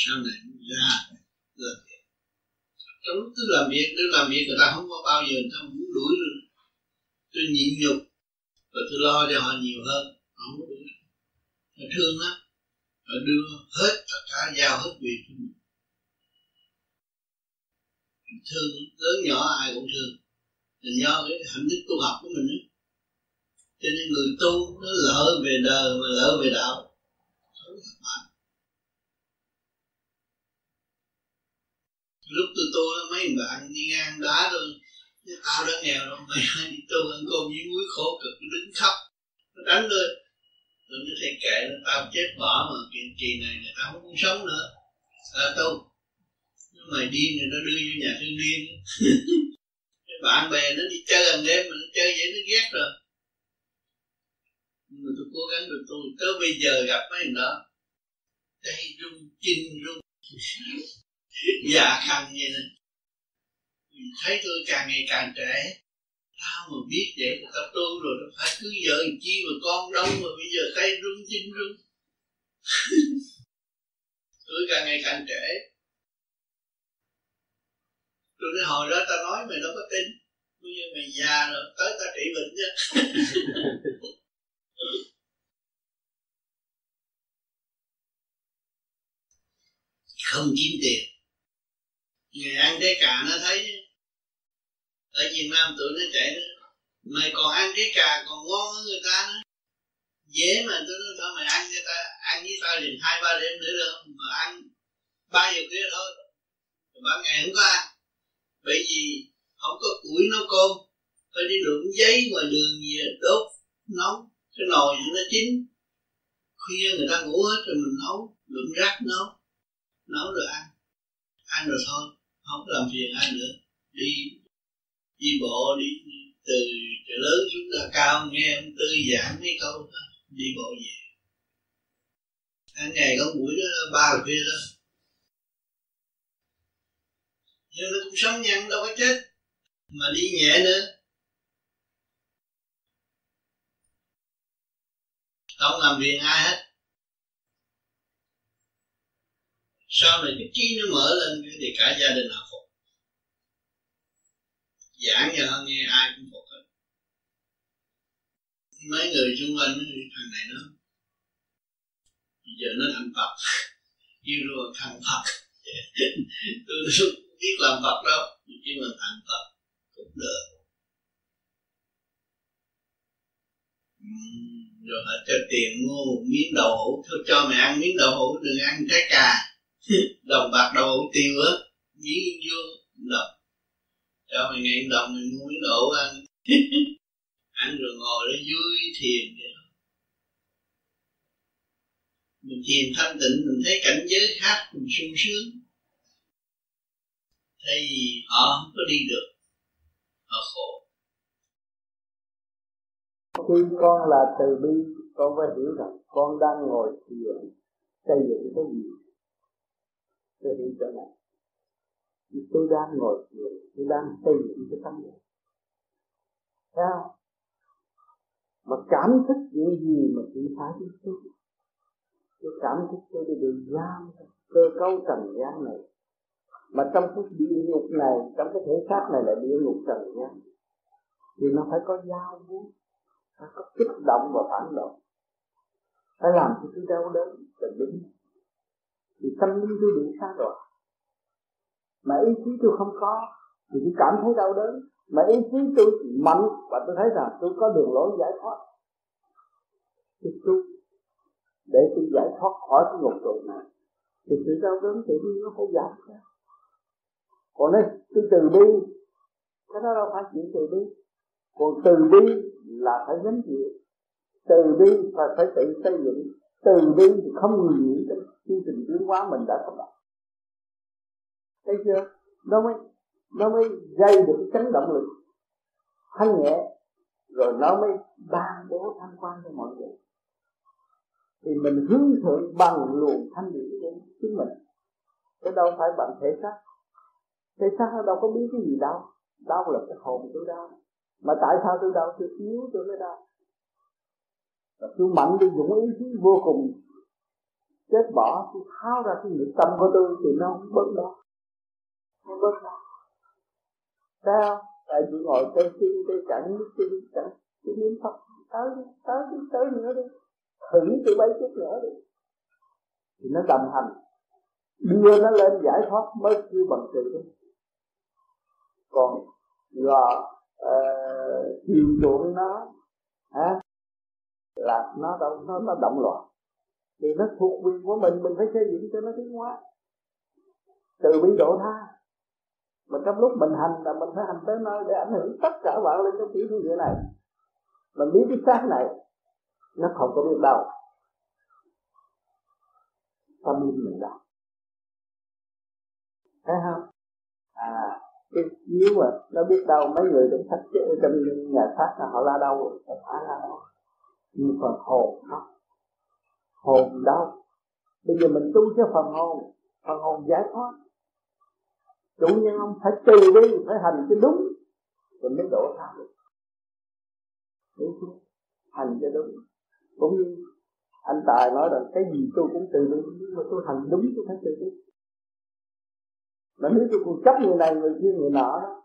Sau này ra là trong lúc tôi làm việc, tôi làm việc người ta không có bao giờ người ta muốn đuổi rồi tôi nhịn nhục và tôi lo cho họ nhiều hơn. Họ không có đuổi họ thương lắm. Họ đưa hết tất cả, giao hết việc cho mình. Thương lớn nhỏ, ai cũng thương. Là do cái hạnh đức tu học của mình ấy. cho nên người tu nó lỡ về đời mà lỡ về đạo không thất bại lúc tôi tu mấy bạn đi ngang đá thôi. Tao đã nghèo rồi mày đi tu ăn cơm với muối khổ cực đứng khóc, nó đánh lên. Tôi nó thầy kệ nó, tao chết bỏ mà chuyện kỳ này là tao không muốn sống nữa. Là tu nhưng mày điên thì nó đưa vô nhà thương điên. Cái bạn bè nó đi chơi hàng đêm mà nó chơi vậy, nó ghét rồi. Nhưng mà tôi cố gắng được tôi, tới bây giờ gặp mấy thằng đó. Tay rung, chinh rung dạ khăn này nè. Thấy tôi càng ngày càng trẻ. Tao mà biết vậy tao tu rồi nó phải cứ vợ chi mà con đông mà bây giờ tay rung chân rung. Tôi càng ngày càng trẻ. Tôi nói, hồi đó tao nói mày đâu có tin. Bây giờ mày già rồi, tới tao trị bệnh chứ không kiếm tiền ngày ăn trái cà nó thấy ở Việt Nam tụi nó chạy đó. Mày còn ăn trái cà còn ngon hơn người ta nữa. Dễ mà tôi nói thôi mày ăn người ta, ăn với tao liền hai ba đêm nữa được mà ăn ba giờ kia thôi. Ba ngày không có ăn. Bởi vì không có củi nấu cơm, phải đi đụng giấy ngoài đường gì đốt nóng cái nồi nó chín. Khuya người ta ngủ hết rồi mình nấu đụng rác nấu. Nấu rồi ăn. Ăn rồi thôi không làm phiền ai nữa. Đi đi bộ, đi từ chợ lớn xuống ta cao, nghe ông tư giảng mấy câu đó, đi bộ về. Hàng ngày có buổi đó, ba khuya đó. Nhưng nó cũng sống nhăn, đâu có chết, mà đi nhẹ nữa. Không làm phiền ai hết. Sau này cái trí nó mở lên thì cả gia đình họ phục. Giảng cho họ nghe, ai cũng phục hết. Mấy người xung quanh thằng này nó giờ nó thành phật. Yêu luôn thành phật. Tôi không biết làm phật đâu nhưng mà thành phật cũng được. Rồi họ cho tiền mua một miếng đậu hũ. Thôi cho mẹ ăn miếng đậu hũ, đừng ăn trái cà. đồng bạc đầu hũ tiêu á. Miếng vô đồng. Cho mày nghe đồng mày mua miếng đậu ăn. Ăn rồi ngồi đó vui thiền vậy đó. Mình thiền thanh tịnh, mình thấy cảnh giới khác, mình sung sướng. Thay vì họ không có đi được, họ khổ. Khi con là từ bi, con phải hiểu rằng con đang ngồi thiền, xây dựng cái gì tôi đi chỗ này tôi đang ngồi thiền tôi đang xây dựng cái tâm này sao? Mà cảm thức những gì mà chỉ phải tiếp xúc tôi cảm thức tôi đi được giam cơ cấu trần gian này. Mà trong cái địa ngục này, trong cái thể xác này là địa ngục trần gian. Thì nó phải có giao vuốt phải có kích động và phản động. Phải làm cho tôi đau đớn là đúng thì tâm linh tôi bị xa rồi. Mà ý chí tôi không có, thì tôi cảm thấy đau đớn. Mà ý chí tôi mạnh, và tôi thấy rằng tôi có đường lối giải thoát. Thì tôi, để tôi giải thoát khỏi cái ngục tù này, thì sự đau đớn tự nhiên nó phải giảm ra còn nếu tôi từ bi, cái đó đâu phải chỉ từ bi. Còn từ bi là phải gánh chịu. Từ bi và phải tự xây dựng từ bi thì không ngừng nghĩ trong chương trình tiến hóa mình đã sắp đặt thấy chưa? Nó mới nó mới gây được cái chấn động lực, thanh nhẹ, rồi nó mới ban bố thanh quan cho mọi người. Thì mình hướng thượng bằng luồng thanh điển của chính mình. Chứ đâu phải bằng thể xác. Thể xác nó đâu có biết cái gì đâu. Đau là cái hồn tôi đau mà tại sao tôi đau? Tôi yếu, tôi mới đau và tôi mạnh tôi dũng ý chí vô cùng. Chết bỏ tôi tháo ra cái nghiệp tâm của tôi thì nó không bớt đó. Không bớt đó. Sao? Tại vì ngồi cây chân chẳng biết tôi biết chẳng tôi niệm phật tới đi tới đi tới nữa đi. Thử tôi mấy chút nữa đi. Thì nó đồng hành. Đưa nó lên giải thoát mới kêu bằng từ đó. Còn gò uh, chiều chuộng nó hả? Là nó động nó nó động loạn. Thì nó thuộc quyền của mình mình phải xây dựng cho nó tiến hóa. Từ bi độ tha. Mà trong lúc mình hành là mình phải hành tới nơi để ảnh hưởng tất cả bạn lên cái tiểu thiên địa này. Mình biết cái xác này, nó không có biết đâu. Tâm linh mình đâu thấy không? À cái, nếu mà nó biết đâu, mấy người trong sách trong nhà xác là họ la đâu họ phải la đâu nhưng phần hồn không hồn đau bây giờ mình tu cho phần hồn. Phần hồn giải thoát. Chủ nhân ông phải từ đi, phải hành cho đúng. Rồi mới đổ tha được. Đúng không hành cho đúng. Cũng như anh tài nói rằng cái gì tôi cũng từ đúng nhưng mà tôi hành đúng, tôi phải từ đúng mà nếu tôi còn chấp người này, người kia, người nọ đó,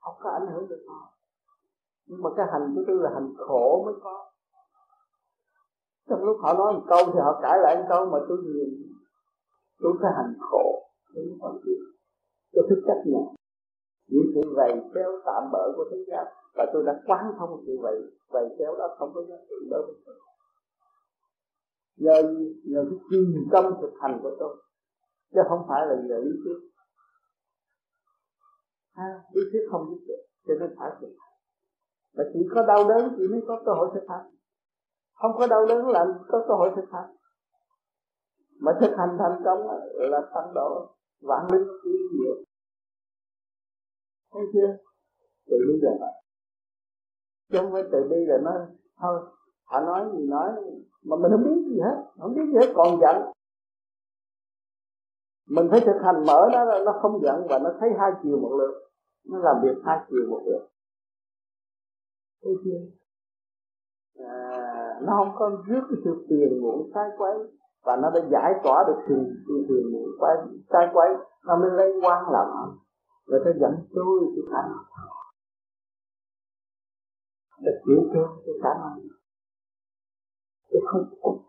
không có ảnh hưởng được họ. Nhưng mà cái hành của tôi là hành khổ mới có trong lúc họ nói một câu thì họ cãi lại một câu mà tôi nhìn tôi phải hành khổ, tôi còn chuyện tôi thích chấp nhận những sự vầy kéo tạm bỡ của thế gian. Và tôi đã quán thông sự vầy vầy kéo đó không có giá trị đối với tôi. Nhờ nhờ cái chuyên tâm thực hành của tôi. Chứ không phải là nhờ lý thuyết. Ha lý thuyết không giúp được, cho nên phải thực hành. Mà chỉ có đau đớn chỉ mới có cơ hội thực hành không có đau đớn là có cơ hội thực hành. Mà thực hành thành công là tăng độ vạn linh quý diệu thấy chưa? Tự đi rồi vậy. Chứ không phải tự đi rồi nó thôi họ nói gì nói mà mình không biết gì hết không biết gì hết còn giận. Mình phải thực hành mở nó nó không giận và nó thấy hai chiều một lượt. Nó làm việc hai chiều một lượt. Thấy chưa? À, nó không có rước cái sự tiền muộn, sai quấy. Và nó đã giải tỏa được sự sự tiền muộn quay sai quấy. Nó mới lấy quan làm hạnh người ta dẫn tôi cái khả năng để chịu thương cái khả năng tôi không ủng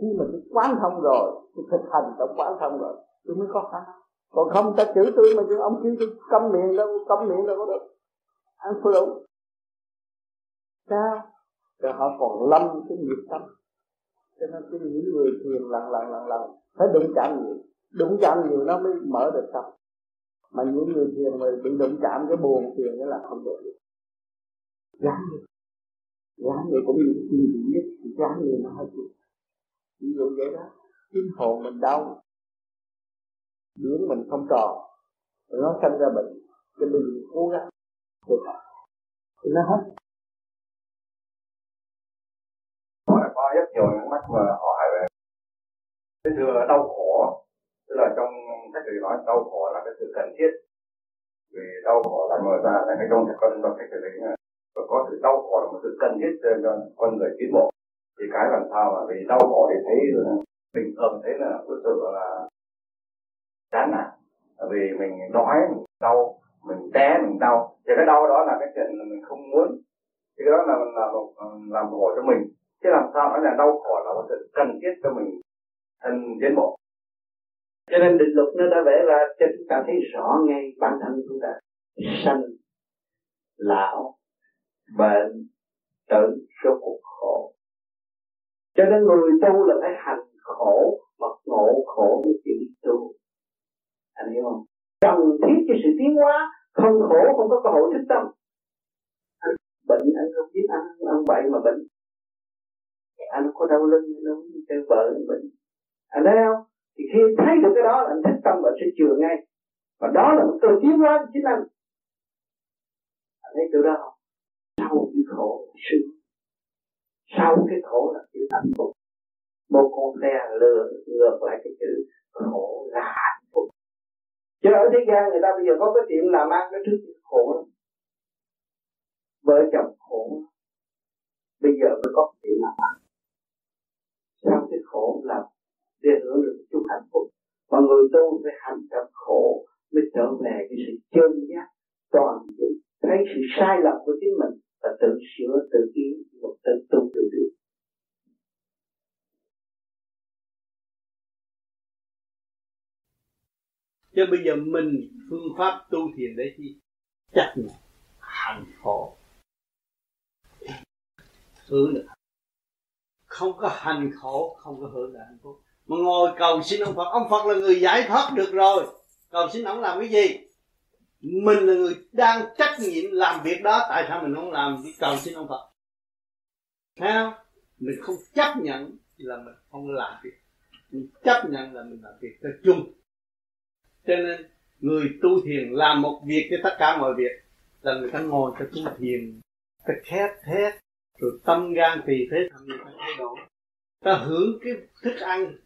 khi mà tôi quán thông rồi, tôi thực hành tôi quán thông rồi, tôi mới có khả năng còn không ta chửi tôi mà chứ, ông kêu tôi câm miệng đâu, câm miệng đâu có được. Ăn phụ đủ sao? Rồi họ còn lâm cái nghiệp tâm. Cho nên cái những người thiền lặng lặng lặng lặng, phải đụng chạm nhiều. Đụng chạm nhiều nó mới mở được tâm. Mà những người thiền mà bị đụng chạm cái buồn thiền đó là không được. Dám đi dám đi cũng như cái gì nhất gán đi nó hơi chịu ví dụ vậy đó. Chính hồn mình đau. Biển mình không tròn. Nó sinh ra bệnh. Cho mình cố gắng. Được thì nó hết. Rất nhiều những mắt mà họ hỏi về cái thừa đau khổ, tức là trong cách thầy nói đau khổ là cái sự cần thiết. Vì đau khổ là mở ra là cái trong thật con và cách thầy đấy là có sự đau khổ là một sự cần thiết cho con người tiến bộ. Thì cái làm sao mà vì đau khổ thì thấy bình thường thấy là cứ sự là chán nản. Vì mình đói, mình đau, mình té, mình đau. Thì cái đau đó là cái chuyện mình không muốn. Thì cái đó là là một, làm khổ cho mình chứ làm sao nói là đau khổ là một sự cần thiết cho mình thân tiến bộ? Cho nên định luật nó đã vẽ ra cho chúng ta thấy rõ ngay bản thân chúng ta. Sanh, lão, bệnh, tử số cuộc khổ. Cho nên người tu là phải hành khổ mà ngộ khổ mới chịu tu. Anh hiểu không? Cần thiết cho sự tiến hóa, không khổ không có cơ hội thức tâm. Anh bệnh anh không biết ăn ăn bậy mà bệnh anh có đau lưng đâu chơi vợ mình. Bệnh anh thấy không? Thì khi thấy được cái đó là anh thích tâm và sẽ chừa ngay. Và đó là một cơ tiến hóa chính anh. Anh thấy từ đó không? Sau cái khổ sướng sau cái khổ là chữ hạnh phúc. Một con xe lừa ngược lại cái chữ khổ là hạnh phúc. Chứ ở thế gian người ta bây giờ có cái tiệm làm ăn, cái thứ khổ lắm. Vợ chồng khổ. Bây giờ mới có tiệm làm ăn khổ là để hưởng được chút hạnh phúc. Và người tu phải hành trong khổ mới trở về cái sự chân giác toàn diện thấy sự sai lầm của chính mình và tự sửa, tự tiến một tự tu, tự được chứ bây giờ mình phương pháp tu thiền để chi chắc hành khổ. Hướng được không có hành khổ, không có hưởng được hạnh phúc. Mà ngồi cầu xin ông Phật ông Phật là người giải thoát được rồi. Cầu xin ông làm cái gì? Mình là người đang trách nhiệm làm việc đó, tại sao mình không làm cái cầu xin ông Phật. Thấy không? Mình không chấp nhận là mình không làm việc. Mình chấp nhận là mình làm việc cho chung. Cho nên, người tu thiền làm một việc cho tất cả mọi việc, là người ta ngồi cho tu thiền, ta khép hết rồi tâm gan tỳ thế thầm người ta thay đổi. Ta hưởng cái thức ăn,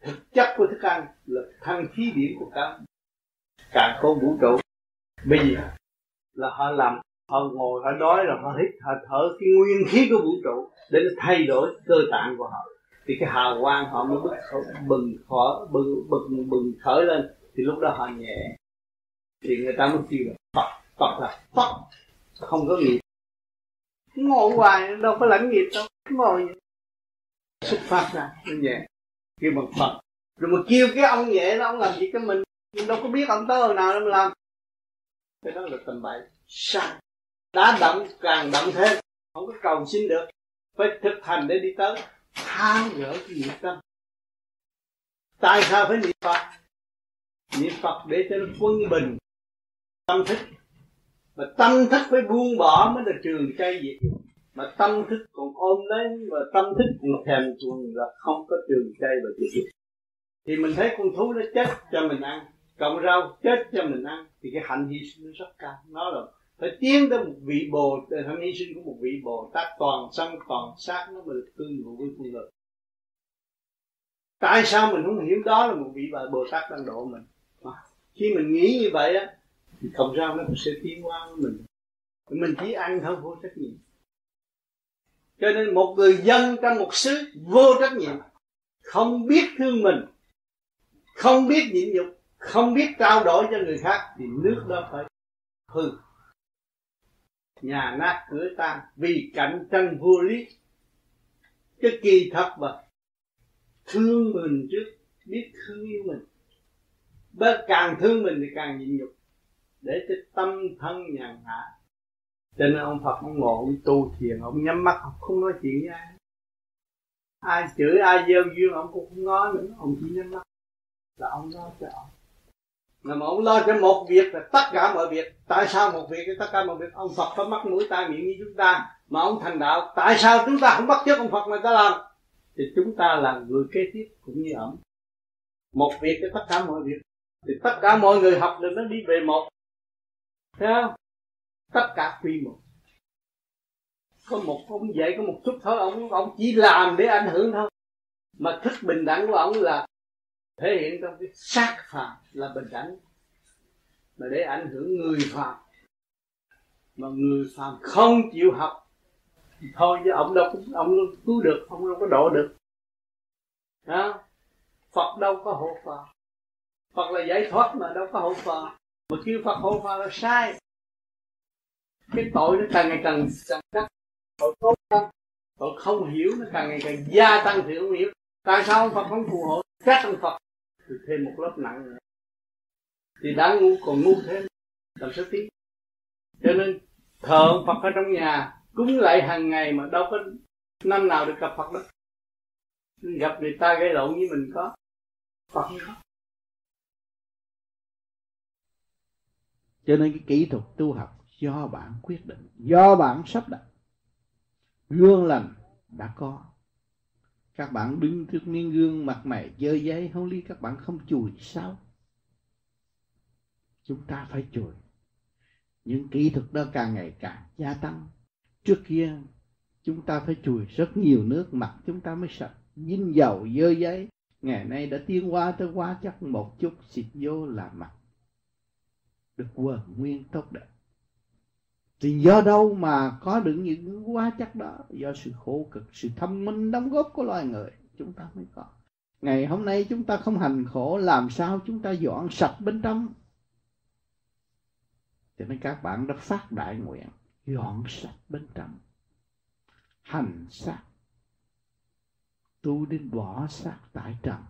thực chất của thức ăn là thăng khí điểm của cả cả con vũ trụ, bây giờ là họ làm, họ ngồi, họ đói rồi họ hít, họ thở cái nguyên khí của vũ trụ để nó thay đổi cơ tạng của họ. Thì cái hào quang họ mới bừng bừng khởi bừng bừng bừng khởi lên, thì lúc đó họ nhẹ. Thì người ta mới kêu là Phật Phật là Phật. Không có nghĩa ngồi hoài, đâu có lãnh nghiệp đâu. Ngồi vậy. Xuất phát ra, như nhẹ kêu bằng Phật. Rồi mà kêu cái ông vậy đó, ông làm gì cho mình mình đâu có biết ông tới hồi nào đâu mà làm. Cái đó là tầm bậy. Sai đá đậm càng đậm thêm. Không có cầu xin được. Phải thực hành để đi tới. Tháo gỡ cái nghiệp tâm. Tại sao phải niệm phật? Niệm phật để cho nó quân bình. Tâm thức mà tâm thức phải buông bỏ mới là trường cây diệt mà tâm thức còn ôm lấy và tâm thức còn thèm thuồng là không có trường cây và diệt thì mình thấy con thú nó chết cho mình ăn cộng rau chết cho mình ăn, thì cái hạnh hy sinh nó rất cao. Nó là phải tiến tới một vị bồ, hạnh hy sinh của một vị bồ tát toàn sanh, toàn sát, nó mới được tương ngộ với con người. Tại sao mình không hiểu đó là một vị bồ tát đang độ mình? Mà khi mình nghĩ như vậy á thì không sao nó cũng sẽ tiến qua với mình. Mình chỉ ăn thôi vô trách nhiệm. Cho nên một người dân trong một xứ vô trách nhiệm, không biết thương mình, không biết nhịn nhục, không biết trao đổi cho người khác, thì nước đó phải hư. Nhà nát cửa tan vì cạnh tranh vô lý. Cái kỳ thật mà thương mình trước, biết thương yêu mình. Bớt càng thương mình thì càng nhịn nhục để cho tâm thân nhàn hạ cho nên ông Phật ông ngộ ông tu thiền, ông nhắm mắt, ông không nói chuyện với ai. Ai chửi, ai gieo duyên, ông cũng không nói nữa, ông chỉ nhắm mắt. Là ông lo cho ông. Là mà ông lo cho một việc là tất cả mọi việc. Tại sao một việc tất cả mọi việc? Ông Phật có mắt mũi tai miệng như chúng ta. Mà ông thành đạo, tại sao chúng ta không bắt chước ông Phật mà ta làm? Thì chúng ta là người kế tiếp cũng như ông. Một việc cho tất cả mọi việc. Thì tất cả mọi người học được nó đi về một thấy không? Tất cả quy một. Có một ông dạy có một chút thôi, ông ông chỉ làm để ảnh hưởng thôi. Mà thức bình đẳng của ông là thể hiện trong cái sát phàm là bình đẳng, mà để ảnh hưởng người phàm mà người phàm không chịu học, thì thôi chứ ông đâu ông đâu cứu được, ông đâu có độ được. Đó Phật đâu có hộ phàm. Phật là giải thoát mà đâu có hộ phàm mà kêu Phật hộ phật là sai. Cái tội nó càng ngày càng càng đắt tội tốt tăng tội không hiểu nó càng ngày càng gia tăng thì không hiểu. Tại sao ông Phật không phù hộ? Các ông Phật. Thì thêm một lớp nặng nữa. Thì đã ngu, còn ngu thêm. Làm sao tiếng. cho nên, thờ Phật ở trong nhà, cúng lại hàng ngày mà đâu có năm nào được gặp Phật đâu. Gặp người ta gây lộn với mình có. Phật không có. Cho nên cái kỹ thuật tu học do bạn quyết định, do bạn sắp đặt. Gương lành đã có. Các bạn đứng trước miếng gương mặt mày dơ giấy không lý các bạn không chùi sao? Chúng ta phải chùi. Những kỹ thuật đó càng ngày càng gia tăng. Trước kia, chúng ta phải chùi rất nhiều nước, mặt chúng ta mới sạch. Dinh dầu, dơ giấy ngày nay đã tiến hóa tới quá chắc một chút, xịt vô là mặt được quần nguyên tốt đẹp thì do đâu mà có được những quá chắc đó? Do sự khổ cực, sự thông minh đóng góp của loài người, chúng ta mới có. Ngày hôm nay chúng ta không hành khổ, làm sao chúng ta dọn sạch bên trong? Cho nên các bạn đã phát đại nguyện, dọn sạch bên trong. Hành sát tu đến bỏ xác tại trần.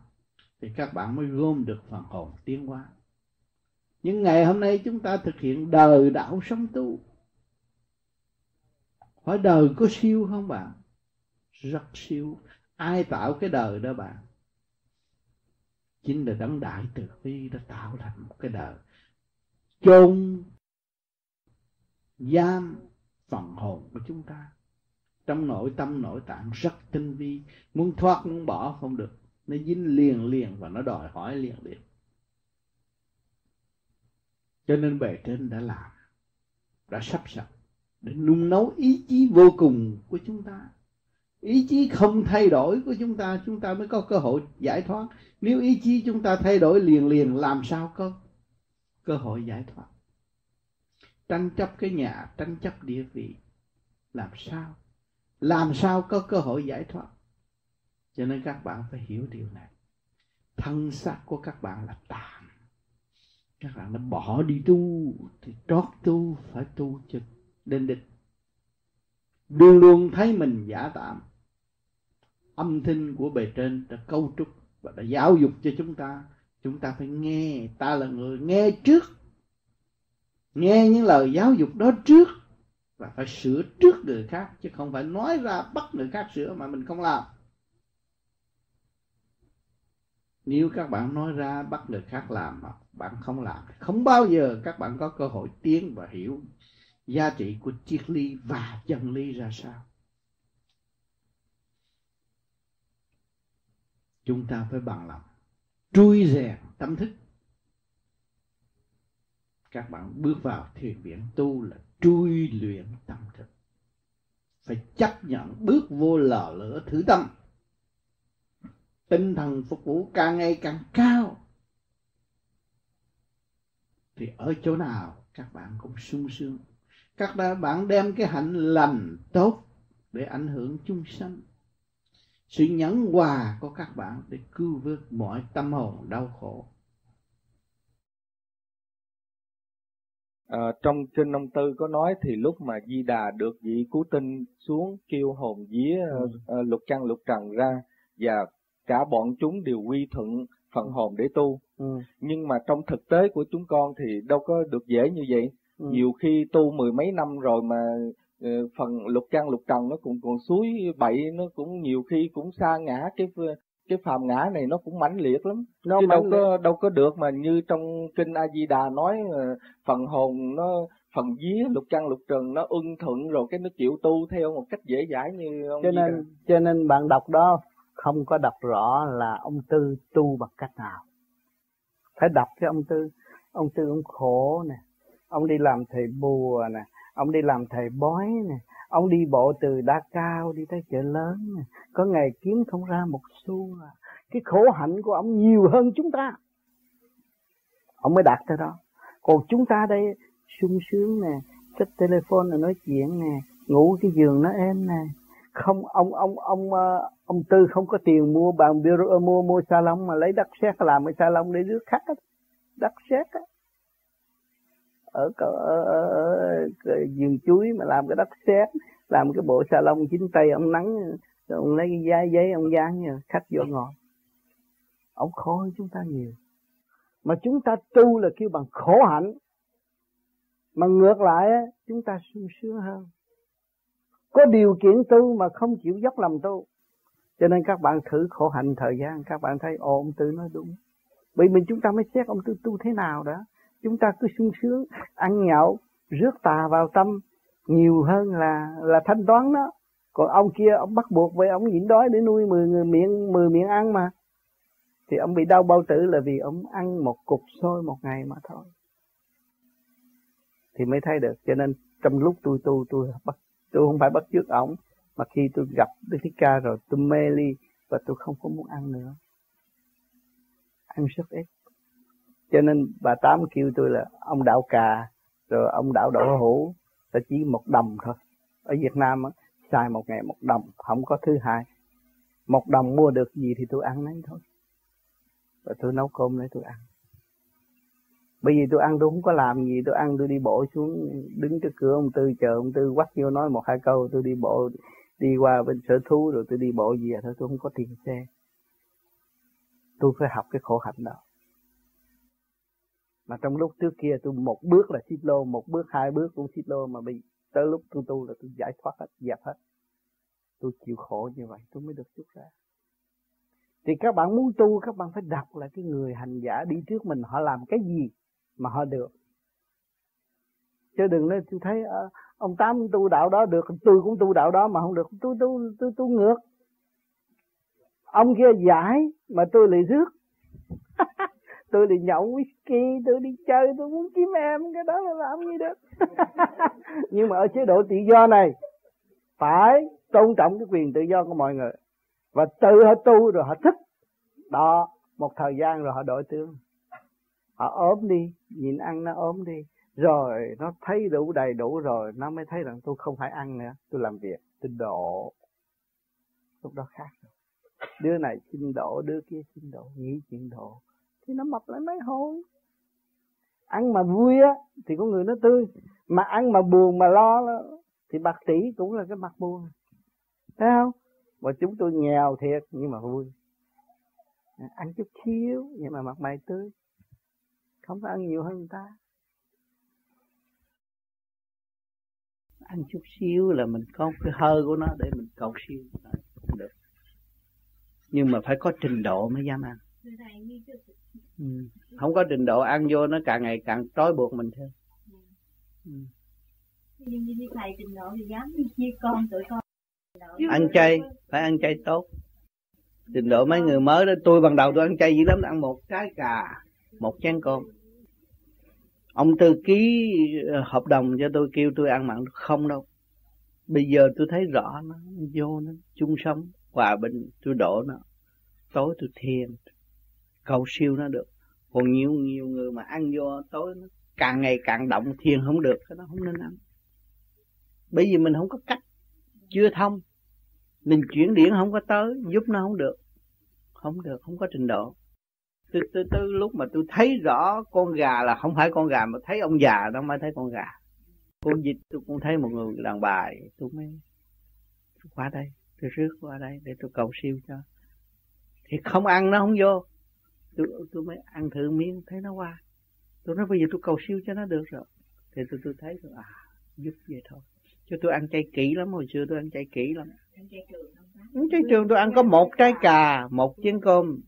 Thì các bạn mới gom được phần hồn tiến hóa nhưng ngày hôm nay chúng ta thực hiện đời đạo sống tu. Hỏi đời có siêu không bạn? Rất siêu. Ai tạo cái đời đó bạn? Chính là đấng đại từ bi đã tạo thành một cái đời. Chôn giam phần hồn của chúng ta. Trong nội tâm, nội tạng rất tinh vi. Muốn thoát, muốn bỏ không được. Nó dính liền liền và nó đòi hỏi liền liền cho nên bề trên đã làm đã sắp sẵn, để nung nấu ý chí vô cùng của chúng ta. Ý chí không thay đổi của chúng ta chúng ta mới có cơ hội giải thoát. Nếu ý chí chúng ta thay đổi liền liền làm sao có cơ hội giải thoát? Tranh chấp cái nhà tranh chấp địa vị làm sao? Làm sao có cơ hội giải thoát? Cho nên các bạn phải hiểu điều này. Thân xác của các bạn là tạm các bạn đã bỏ đi tu thì trót tu phải tu cho đến đích. Luôn luôn thấy mình giả tạm. Âm thanh của bề trên đã câu trúc và đã giáo dục cho chúng ta. Chúng ta phải nghe. Ta là người nghe trước. Nghe những lời giáo dục đó trước và phải sửa trước người khác, chứ không phải nói ra bắt người khác sửa mà mình không làm. Nếu các bạn nói ra, bắt người khác làm mà bạn không làm, không bao giờ các bạn có cơ hội tiến và hiểu giá trị của triết lý và chân lý ra sao. Chúng ta phải bằng lòng, trui rèn tâm thức. Các bạn bước vào thiền viện tu là trui luyện tâm thức. Phải chấp nhận bước vô lò lửa thử tâm tinh thần phục vụ càng ngày càng cao. Thì ở chỗ nào các bạn cũng sung sướng. Các bạn đem cái hạnh lành tốt để ảnh hưởng chúng sanh. Sự nhẫn hòa của các bạn để cứu vớt mọi tâm hồn đau khổ. À, trong kinh ông tư có nói thì lúc mà di đà được vị cứu tinh xuống kêu hồn vía ừ. uh, lục trăng lục trần ra và cả bọn chúng đều quy thuận phần hồn để tu ừ. nhưng mà trong thực tế của chúng con thì đâu có được dễ như vậy ừ. nhiều khi tu mười mấy năm rồi mà uh, phần lục trăng lục trần nó cũng còn suối bậy nó cũng nhiều khi cũng xa ngã cái cái phàm ngã này nó cũng mãnh liệt lắm nó chứ đâu có đâu có được mà như trong kinh a di đà nói ờ, phần hồn nó phần vía lục trăng lục trần nó ưng thuận rồi cái nó chịu tu theo một cách dễ dãi như ông cho nên đà. cho nên bạn đọc đó không có đọc rõ là ông tư tu bằng cách nào. Phải đọc cho ông tư. Ông tư ông khổ nè. Ông đi làm thầy bùa nè. Ông đi làm thầy bói nè. Ông đi bộ từ đa cao đi tới chợ lớn nè. Có ngày kiếm không ra một xu à. cái khổ hạnh của ông nhiều hơn chúng ta. Ông mới đạt tới đó. Còn chúng ta đây, sung sướng nè, xách telephone là nói chuyện nè, ngủ cái giường nó êm nè. Không, ông ông ông ờ, ông tư không có tiền mua bàn bureau mua mua salon mà lấy đất sét làm cái salon để rước khách đó. đất sét á. Ở, ở, ở, ở, ở vườn chuối mà làm cái đất sét làm cái bộ salon chính tay ông nắng rồi ông lấy cái giấy giấy ông dán nha khách vô ngồi. Ông khó hơn chúng ta nhiều. Mà chúng ta tu là kêu bằng khổ hạnh. Mà ngược lại chúng ta sung sướng hơn. Có điều kiện tu mà không chịu dốc lòng tu cho nên các bạn thử khổ hạnh thời gian, các bạn thấy ồ ông tư nói đúng. Bởi mình chúng ta mới xét ông tư tu thế nào đó. Chúng ta cứ sung sướng, ăn nhậu, rước tà vào tâm nhiều hơn là là thanh toán đó. Còn ông kia, ông bắt buộc với ông nhịn đói để nuôi 10 người miệng 10 miệng ăn mà. Thì ông bị đau bao tử là vì ông ăn một cục xôi một ngày mà thôi. Thì mới thấy được. Cho nên trong lúc tôi tu, tôi bắt, tôi không phải bắt chước ổng mà khi tôi gặp Đức Thích Ca rồi, tôi mê ly và tôi không có muốn ăn nữa. Ăn rất ít. Cho nên bà tám kêu tôi là ông đạo cà, rồi ông đạo đậu hũ là chỉ một đồng thôi. Ở Việt Nam á, xài một ngày một đồng, không có thứ hai. Một đồng mua được gì thì tôi ăn đấy thôi. Và tôi nấu cơm lấy tôi ăn. Bởi vì tôi ăn tôi không có làm gì, tôi ăn tôi đi bộ xuống, đứng trước cửa ông tư, chờ ông tư quắt vô nói một hai câu, tôi đi bộ đi qua bên sở thú rồi tôi đi bộ về thôi, tôi không có tiền xe. Tôi phải học cái khổ hạnh đó. Mà trong lúc trước kia tôi một bước là xích lô, một bước, hai bước cũng xích lô mà bị, tới lúc tôi tu là tôi giải thoát hết, dẹp hết. Tôi chịu khổ như vậy, tôi mới được chút ra. Thì các bạn muốn tu, các bạn phải đọc là cái người hành giả đi trước mình, họ làm cái gì mà họ được chứ đừng nói, tôi thấy ờ, ông tám tu đạo đó được, tôi cũng tu đạo đó mà không được. Tôi tu tôi tu ngược. Ông kia giải mà tôi lại rước. Tôi đi nhậu whisky, tôi đi chơi, tôi muốn kiếm em. Cái đó là làm gì được? Nhưng mà ở chế độ tự do này, phải tôn trọng cái quyền tự do của mọi người. Và tự họ tu rồi họ thích đó, một thời gian rồi họ đổi tướng. Họ ốm đi, nhìn ăn nó ốm đi rồi, nó thấy đủ đầy đủ rồi, nó mới thấy rằng tôi không phải ăn nữa, tôi làm việc, tôi độ lúc đó khác rồi. Đứa này xin độ đứa kia xin độ nghĩ chuyện độ thì nó mập lại mấy hồi. Ăn mà vui á, thì con người nó tươi, mà ăn mà buồn mà lo thì bạc tỷ cũng là cái mặt buồn. Thấy không? Và chúng tôi nghèo thiệt, nhưng mà vui. Ăn chút xíu, nhưng mà mặt mày tươi. Không phải ăn nhiều hơn người ta. Ăn chút xíu là mình có cái hơi của nó để mình cầu siêu. Cũng được. Nhưng mà phải có trình độ mới dám ăn. Ừ. không có trình độ ăn vô nó càng ngày càng trói buộc mình thêm. Ừ. ăn chay, phải ăn chay tốt. Trình độ mấy người mới đó, tôi ban đầu tôi ăn chay dữ lắm, ăn một trái cà, một chén cơm ông tư ký ờ, hợp đồng cho tôi kêu tôi ăn mặn không đâu. Bây giờ tôi thấy rõ nó, vô nó, chung sống, hòa bình, tôi đổ nó. Tối tôi thiền, cầu siêu nó được. Còn nhiều nhiều người mà ăn vô tối nó, càng ngày càng động, thiền không được, cái nó không nên ăn. Bởi vì mình không có cách, chưa thông. Mình chuyển điển không có tới, giúp nó không được. Không được, không có trình độ từ từ từ lúc mà tôi thấy rõ con gà là không phải con gà mà thấy ông già đó mới thấy con gà. Con vịt tôi cũng thấy một người đàn bà tôi mới tôi qua đây tôi rước qua đây để tôi cầu siêu cho. Thì không ăn nó không vô. Tôi tôi mới ăn thử miếng thấy nó qua. Tôi nói bây giờ tôi cầu siêu cho nó được rồi. Thì tôi tôi thấy rồi à giúp vậy thôi. Chứ tôi ăn chay kỹ lắm hồi xưa tôi ăn chay kỹ lắm. Ăn chay trường tôi ăn có một trái cà một chén cơm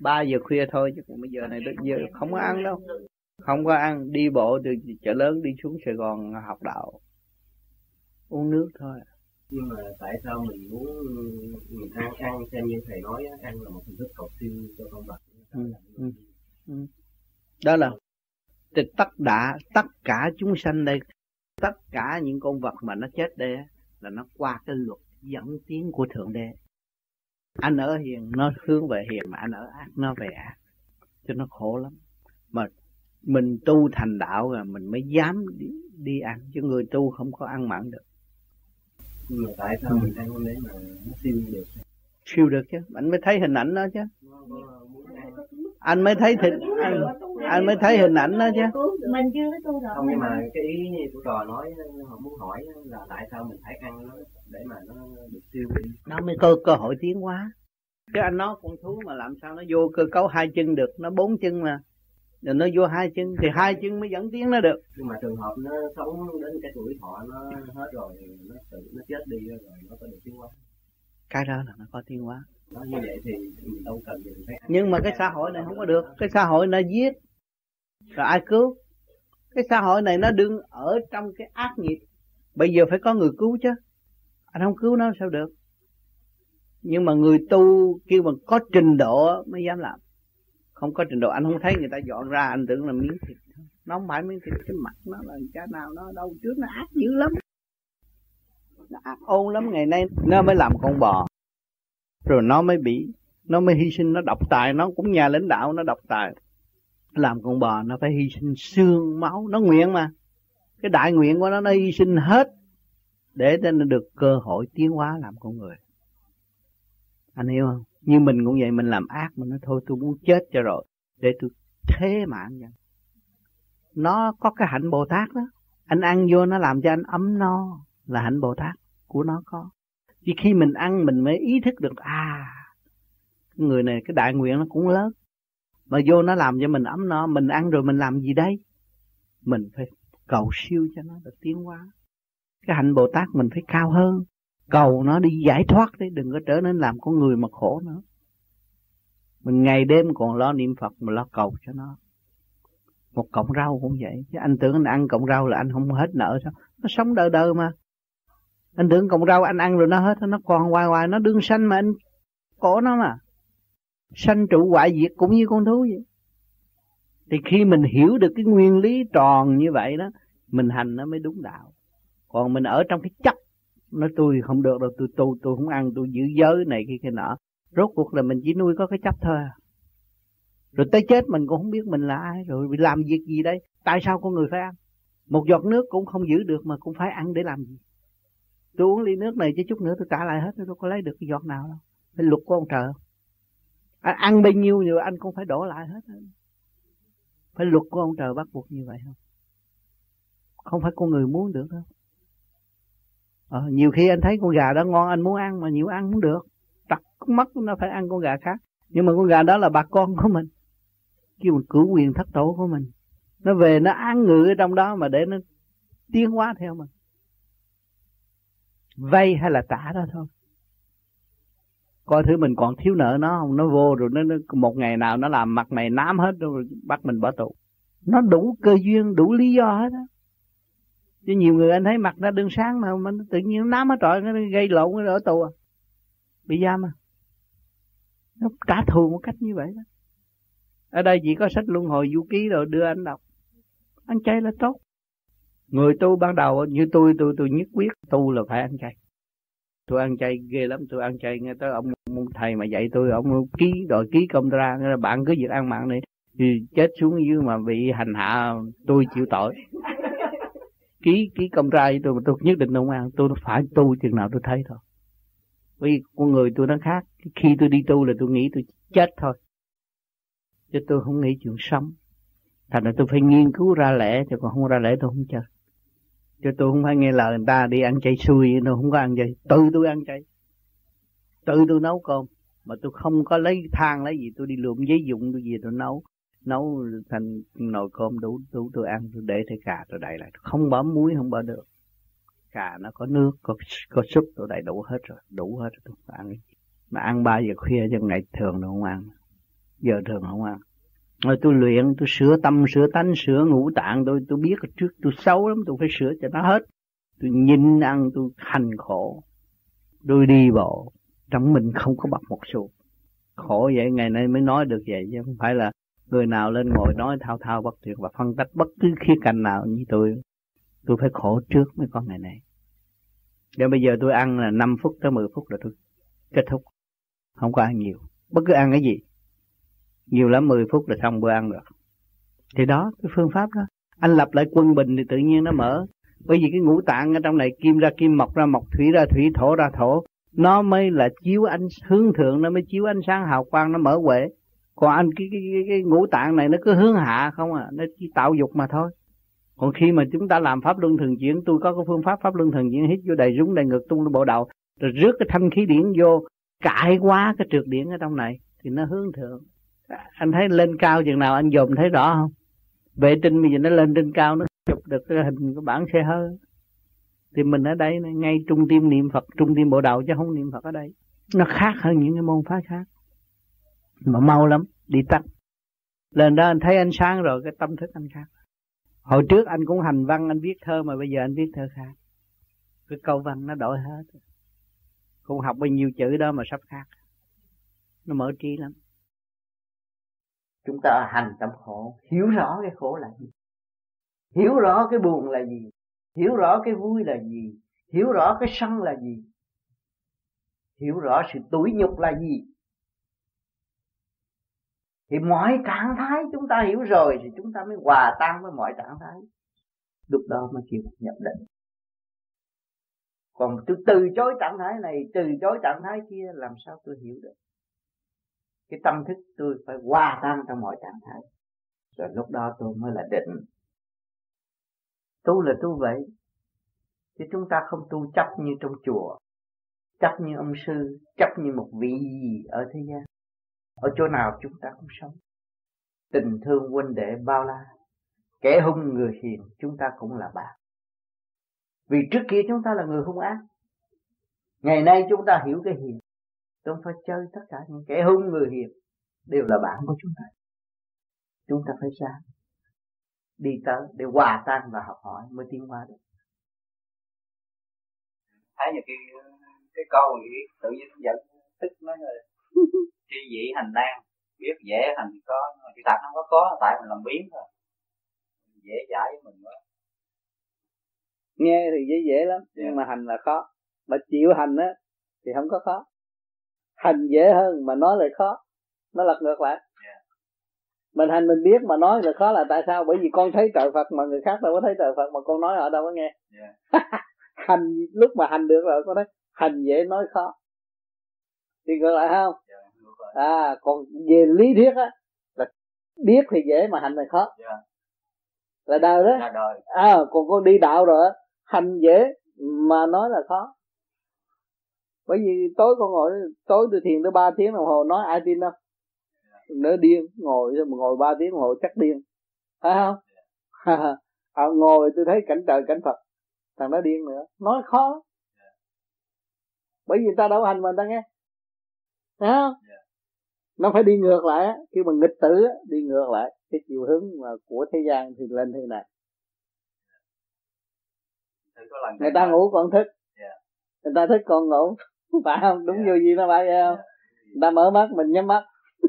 ba giờ khuya thôi chứ còn bây giờ này giờ không có ăn đâu. Không có ăn đi bộ từ chợ lớn đi xuống Sài Gòn học đạo uống nước thôi. Nhưng mà tại sao mình muốn mình ăn ăn xem như thầy nói ăn là một hình thức cầu siêu cho con vật. Ừ, ừ, ừ. đó là thì tất cả tất cả chúng sanh đây tất cả những con vật mà nó chết đây là nó qua cái luật dẫn tiến của thượng đế anh ở hiền nó hướng về hiền mà anh ở ác nó về ác. Cho nó khổ lắm. Mà mình tu thành đạo rồi mình mới dám đi, đi ăn. Chứ người tu không có ăn mặn được. Nhưng mà tại sao mình ăn để mà nó siêu được? Siêu được chứ. Anh mới thấy hình ảnh đó chứ. Anh mới thấy thịt anh, anh mới thấy hình ảnh đó chứ. Mình chưa có tu rồi không nhưng mà cái ý như của trò nói họ muốn hỏi là tại sao mình phải ăn nó để mà nó được siêu đi. Nó mới có cơ hội tiến hóa. Cái anh nói con thú mà làm sao nó vô cơ cấu hai chân được nó bốn chân mà. Rồi nó vô hai chân thì hai chân mới dẫn tiến nó được. Nhưng mà trường hợp nó sống đến cái tuổi thọ nó hết rồi nó tự nó chết đi rồi nó có được tiến hóa. Cái đó là nó có tiến hóa. Nói như vậy thì mình đâu cần gì phải nhưng mà cái xã hội này không có được. Cái xã hội này giết. Rồi ai cứu? Cái xã hội này nó đương ở trong cái ác nghiệp. Bây giờ phải có người cứu chứ anh không cứu nó, sao được? Nhưng mà người tu kêu mà có trình độ mới dám làm. Không có trình độ, anh không thấy người ta dọn ra, anh tưởng là miếng thịt nó không phải miếng thịt, cái mặt nó là cha nào nó đâu, trước nó ác dữ lắm. Nó ác ôn lắm, ngày nay nó mới làm con bò. Rồi nó mới bị, nó mới hy sinh, nó độc tài. Nó cũng nhà lãnh đạo, nó độc tài. Làm con bò, nó phải hy sinh xương máu, nó nguyện mà. Cái đại nguyện của nó nó hy sinh hết để cho nó được cơ hội tiến hóa làm con người. Anh hiểu không? Như mình cũng vậy, mình làm ác, mình nói thôi, tôi muốn chết cho rồi, để tôi thế mạng vậy nó có cái hạnh bồ tát đó. Anh ăn vô nó làm cho anh ấm no, là hạnh bồ tát của nó có. Chỉ khi mình ăn, mình mới ý thức được à cái người này, cái đại nguyện nó cũng lớn. Mà vô nó làm cho mình ấm no, mình ăn rồi mình làm gì đây? Mình phải cầu siêu cho nó được tiến hóa cái hạnh bồ tát mình phải cao hơn. Cầu nó đi giải thoát đi đừng có trở nên làm con người mà khổ nữa. Mình ngày đêm còn lo niệm phật mà lo cầu cho nó. Một cọng rau cũng vậy. Chứ anh tưởng anh ăn cọng rau là anh không hết nợ sao? Nó sống đời đời mà. Anh tưởng cọng rau anh ăn rồi nó hết, nó còn hoài hoài, nó đương sanh mà anh cổ nó mà. Sanh trụ hoại diệt cũng như con thú vậy. Thì khi mình hiểu được cái nguyên lý tròn như vậy đó, mình hành nó mới đúng đạo còn mình ở trong cái chấp nói tôi không được đâu, tôi tu tôi không ăn, tôi giữ giới này kia kia nọ. Rốt cuộc là mình chỉ nuôi có cái chấp thôi. Rồi tới chết mình cũng không biết mình là ai, rồi làm việc gì đây, tại sao con người phải ăn? Một giọt nước cũng không giữ được mà cũng phải ăn để làm gì? Tôi uống ly nước này chứ chút nữa tôi trả lại hết, tôi đâu có lấy được cái giọt nào đâu. Phải luật của ông trời. Anh ăn bao nhiêu nhiều anh cũng phải đổ lại hết. Phải luật của ông trời bắt buộc như vậy không? Không phải con người muốn được đâu à, nhiều khi anh thấy con gà đó ngon anh muốn ăn mà nhiều ăn cũng được. Tặc mắt nó phải ăn con gà khác. Nhưng mà con gà đó là bà con của mình. Kêu mình cử quyền thất tổ của mình. Nó về nó ăn ngự ở trong đó mà để nó tiến hóa theo mình. Vay hay là trả đó thôi. Coi thứ mình còn thiếu nợ nó không? Nó vô rồi nó, nó một ngày nào nó làm mặt mày nám hết rồi bắt mình bỏ tù. Nó đủ cơ duyên đủ lý do hết á chứ nhiều người anh thấy mặt nó đơn sáng mà mình tự nhiên nó nám hết trọi nó gây lộn nó ở tù à. Bị giam à? Nó trả thù một cách như vậy đó. Ở đây chỉ có sách luân hồi du ký rồi đưa anh đọc. Ăn chay là tốt. Người tu ban đầu như tôi tôi tôi nhất quyết tu là phải ăn chay. Tôi ăn chay ghê lắm tôi ăn chay nghe tới ông, ông thầy mà dạy tôi ông ký rồi ký công ra nghe là bạn cứ việc ăn mặn đi. Thì chết xuống dưới mà bị hành hạ tôi chịu tội ký ký công trai tôi mà tôi nhất định không ăn tôi phải tu chừng nào tôi thấy thôi. Vì con người tôi nó khác. Khi tôi đi tu là tôi nghĩ tôi chết thôi. Chứ tôi không nghĩ chuyện sống. Thành ra tôi phải nghiên cứu ra lẽ, chứ còn không ra lẽ tôi không chơi chứ tôi không phải nghe lời người ta đi ăn chay xui nó không có ăn chay. Tự tôi ăn chay. Tự tôi nấu cơm. Mà tôi không có lấy than, lấy gì, tôi đi lượm giấy dụng, tôi gì tôi nấu nấu thành nồi cơm đủ đủ tôi ăn, tôi để thấy cà, tôi đậy lại. Không bỏ muối, không bỏ được cà nó có nước, có có súp, tôi đầy đủ hết rồi, đủ hết rồi, tôi ăn. Mà ăn ba giờ khuya chứ ngày thường đâu không ăn, giờ thường không ăn. Rồi tôi luyện, tôi sửa tâm, sửa tánh, sửa ngũ tạng, tôi tôi biết trước tôi xấu lắm, tôi phải sửa cho nó hết. Tôi nhìn ăn, tôi hành khổ. Tôi đi bộ, trong mình không có bật một xu khổ vậy, ngày nay mới nói được vậy chứ không phải là người nào lên ngồi nói thao thao bất tuyệt và phân tích bất cứ khía cạnh nào như tôi tôi phải khổ trước mới có ngày này. Nếu bây giờ tôi ăn là 5 phút tới 10 phút là tôi kết thúc. Không có ăn nhiều. Bất cứ ăn cái gì. Nhiều lắm 10 phút là xong, bữa ăn được thì đó, cái phương pháp đó. Anh lập lại quân bình thì tự nhiên nó mở. Bởi vì cái ngũ tạng ở trong này, kim ra kim mộc ra mộc thủy ra thủy, thổ ra thổ, nó mới là chiếu ánh, hướng thượng, nó mới chiếu ánh sáng hào quang, nó mở huệ còn anh cái, cái, cái, cái ngũ tạng này nó cứ hướng hạ không à? Nó chỉ tạo dục mà thôi. Còn khi mà chúng ta làm pháp luân thường chuyển tôi có cái phương pháp pháp luân thường chuyển hít vô đầy rúng đầy ngực tung lên bộ đầu rồi rước cái thanh khí điển vô cãi quá cái trượt điển ở trong này thì nó hướng thượng. Anh thấy lên cao chừng nào anh dòm thấy rõ không? Vệ tinh bây giờ nó lên trên cao nó chụp được cái hình của bản xe hơi. Thì mình ở đây ngay trung tâm niệm Phật trung tâm bộ đầu chứ không niệm Phật ở đây. Nó khác hơn những cái môn phái khác mà mau lắm, đi tắt. Lên đó anh thấy ánh sáng rồi, cái tâm thức anh khác. Hồi trước anh cũng hành văn, anh viết thơ mà bây giờ anh viết thơ khác. Cái câu văn nó đổi hết. Cũng học bao nhiêu chữ đó mà sắp khác. Nó mở trí lắm. Chúng ta hành tâm khổ, hiểu rõ cái khổ là gì? Hiểu rõ cái buồn là gì? Hiểu rõ cái vui là gì? Hiểu rõ cái sân là gì? Hiểu rõ sự tủi nhục là gì? Thì mọi trạng thái chúng ta hiểu rồi thì chúng ta mới hòa tan với mọi trạng thái. Lúc đó mới chịu nhập định. Còn tôi từ chối trạng thái này, từ chối trạng thái kia làm sao tôi hiểu được? Cái tâm thức tôi phải hòa tan trong mọi trạng thái. Rồi lúc đó tôi mới là định. Tu là tu vậy. Chứ chúng ta không tu chấp như trong chùa, chấp như ông sư, chấp như một vị gì ở thế gian ở chỗ nào chúng ta cũng sống. Tình thương huynh đệ bao la kẻ hung người hiền chúng ta cũng là bạn. Vì trước kia chúng ta là người hung ác ngày nay chúng ta hiểu cái hiền. Chúng phải chơi tất cả những kẻ hung người hiền đều là bạn của chúng ta. Chúng ta phải ra đi tới để hòa tan và học hỏi mới tiến hóa được. Thấy như cái cái câu gì tự nhiên dẫn tức nói rồi tri vị hành nan biết dễ hành có cái thật không có có tại mình làm biến thôi. Dễ giải với mình quá. Nghe thì dễ dễ lắm yeah. nhưng mà hành là khó. Mà chịu hành á thì không có khó. Hành dễ hơn mà nói lại khó. Nó lật ngược lại. Yeah. mình hành mình biết mà nói là khó là tại sao? Bởi vì con thấy trời Phật mà người khác đâu có thấy trời Phật mà con nói ở đâu có nghe. Yeah. hành lúc mà hành được rồi con thấy hành dễ nói khó. Thì ngược lại không à còn về lý thuyết á là biết thì dễ mà hành thì khó. Yeah. là đời đó. Là đời. à còn con đi đạo rồi hành dễ mà nói là khó. Bởi vì tối con ngồi tối tôi thiền tới ba tiếng đồng hồ nói ai tin đâu. Nữa điên ngồi ngồi ba tiếng đồng hồ chắc điên. Phải không? À, ngồi tôi thấy cảnh trời cảnh phật thằng đó điên nữa. Nói khó. Bởi vì ta đâu hành mà ta nghe. Thấy không nó phải đi ngược lại khi mà nghịch tử đi ngược lại. Cái chiều hướng mà của thế gian thì lên thế này. Người ta ngủ còn thức. Người ta thức còn ngủ. Phải không? Đúng như gì nó phải vậy không? Người ta mở mắt mình nhắm mắt.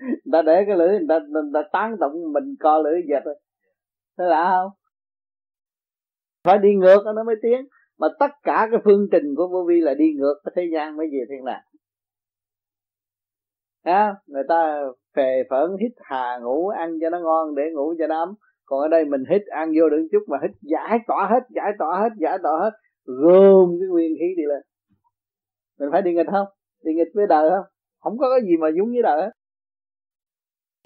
Người ta để cái lưỡi người ta, người ta tán tụng mình co lưỡi dệt thôi. Thế là không? Phải đi ngược nó mới tiến. Mà tất cả cái phương trình của vô vi là đi ngược cái thế gian mới về thiên đàng à, người ta phề phởn hít hà ngủ ăn cho nó ngon để ngủ cho nó ấm còn ở đây mình hít ăn vô được chút mà hít giải tỏa hết giải tỏa hết giải tỏa hết gom cái nguyên khí đi lên. Mình phải đi nghịch không? Đi nghịch với đời không? Không có cái gì mà giống với đời hết.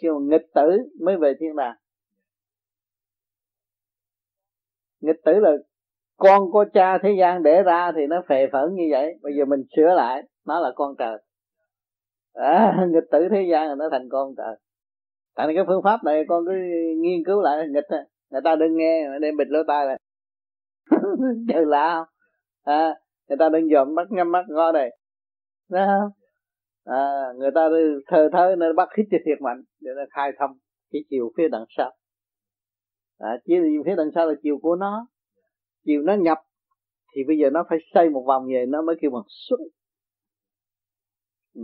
Khi mà nghịch tử mới về thiên đàng. Nghịch tử là con của cha thế gian để ra thì nó phề phẫn như vậy. Bây giờ mình sửa lại nó là con trời à, nghịch tử thế gian là nó thành con trời. Tại nên cái phương pháp này con cứ nghiên cứu lại nghịch người ta đừng nghe đem bịt lỗ tai lại. Chờ lạ không? À, người ta đừng dòm mắt nhắm mắt ngó đây. Đó không? À, người ta thờ thơ nên bắt hít cho thiệt mạnh để nó khai thông cái chiều phía đằng sau. À, chiều phía đằng sau là chiều của nó. Chiều nó nhập thì bây giờ nó phải xây một vòng về nó mới kêu bằng xuất ừ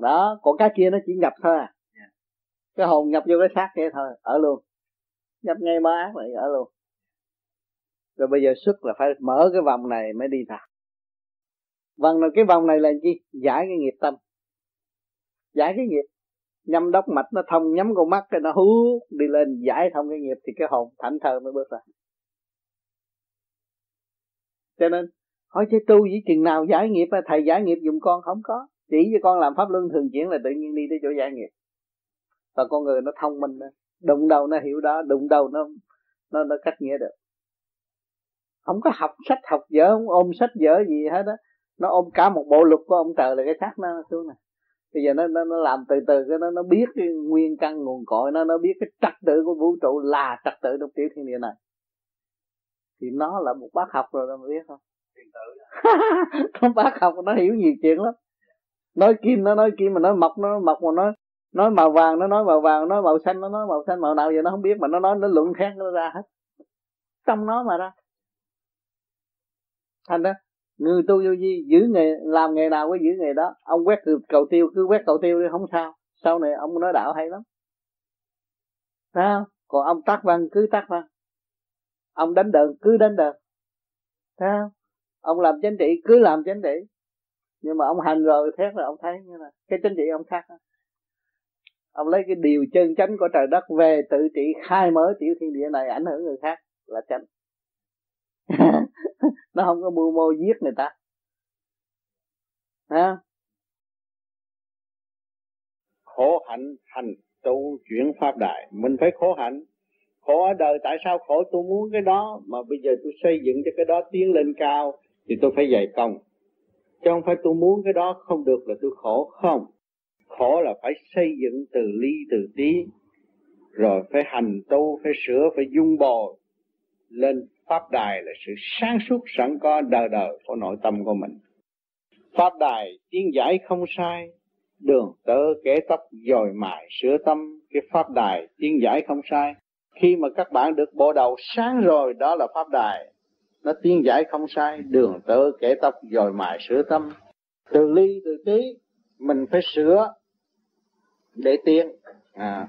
đó còn cái kia nó chỉ nhập thôi à. Cái hồn nhập vô cái xác kia thôi ở luôn. Nhập ngay má ác lại ở luôn. Rồi bây giờ xuất là phải mở cái vòng này mới đi vào. Vòng này cái vòng này là chi? Giải cái nghiệp tâm. Giải cái nghiệp. Nhâm đốc mạch nó thông nhắm con mắt cái nó hú đi lên giải thông cái nghiệp thì cái hồn thảnh thờ mới bước ra. Cho nên hỏi chứ tu với chừng nào giải nghiệp thầy giải nghiệp dùng con không có chỉ cho con làm pháp luân thường chuyển là tự nhiên đi tới chỗ giải nghiệp. Và con người nó thông minh đụng đầu nó hiểu đó đụng đầu nó nó nó cách nghĩa được. Không có học sách học vở không ôm sách vở gì hết đó nó ôm cả một bộ luật của ông trời là cái xác nó xuống này bây giờ nó nó, nó làm từ từ cái nó nó biết cái nguyên căn nguồn cội nó nó biết cái trật tự của vũ trụ là trật tự trong tiểu thiên địa này. Thì nó là một bác học rồi đó mà biết không? Con bác học nó hiểu nhiều chuyện lắm nói kim nó, nói kim mà nói mọc nó mọc mà nói nói màu vàng nó, nói màu vàng, nói màu xanh nó, nói màu xanh màu nào giờ nó không biết mà nó nói, nó luận khác nó ra hết. Trong nó mà ra. Thành đó người tu vô vi giữ nghề, làm nghề nào cũng giữ nghề đó. Ông quét cầu tiêu, cứ quét cầu tiêu đi, không sao. Sau này ông nói đạo hay lắm. Sao còn ông tác văn, cứ tác văn. Ông đánh đờn cứ đánh đờn sao ông làm chính trị, cứ làm chính trị nhưng mà ông hành rồi thế là ông thấy như là cái chính trị ông khác đó. ông lấy cái điều chân chánh của trời đất về tự trị khai mở tiểu thiên địa này, ảnh hưởng người khác là chánh. Nó không có mưu mô giết người ta. Ha khổ hạnh hành tu chuyển pháp đại. Mình phải khổ hạnh. Khổ ở đời, tại sao khổ? Tôi muốn cái đó. Mà bây giờ tôi xây dựng cho cái đó tiến lên cao, thì tôi phải dày công chứ không phải tôi muốn cái đó không được là tôi khổ, không. Khổ là phải xây dựng từ ly, từ tí. Rồi phải hành tu, phải sửa, phải dung bồi lên pháp đài là sự sáng suốt, sẵn có đời đời của nội tâm của mình. Pháp đài tiến giải không sai. Đường tớ kế tóc dồi mài sửa tâm, cái pháp đài tiến giải không sai. Khi mà các bạn được bộ đầu sáng rồi, đó là pháp đài nó tiên giải không sai, đường tơ kẻ tóc dồi mài sửa tâm từ ly, từ tí, mình phải sửa để tiến à.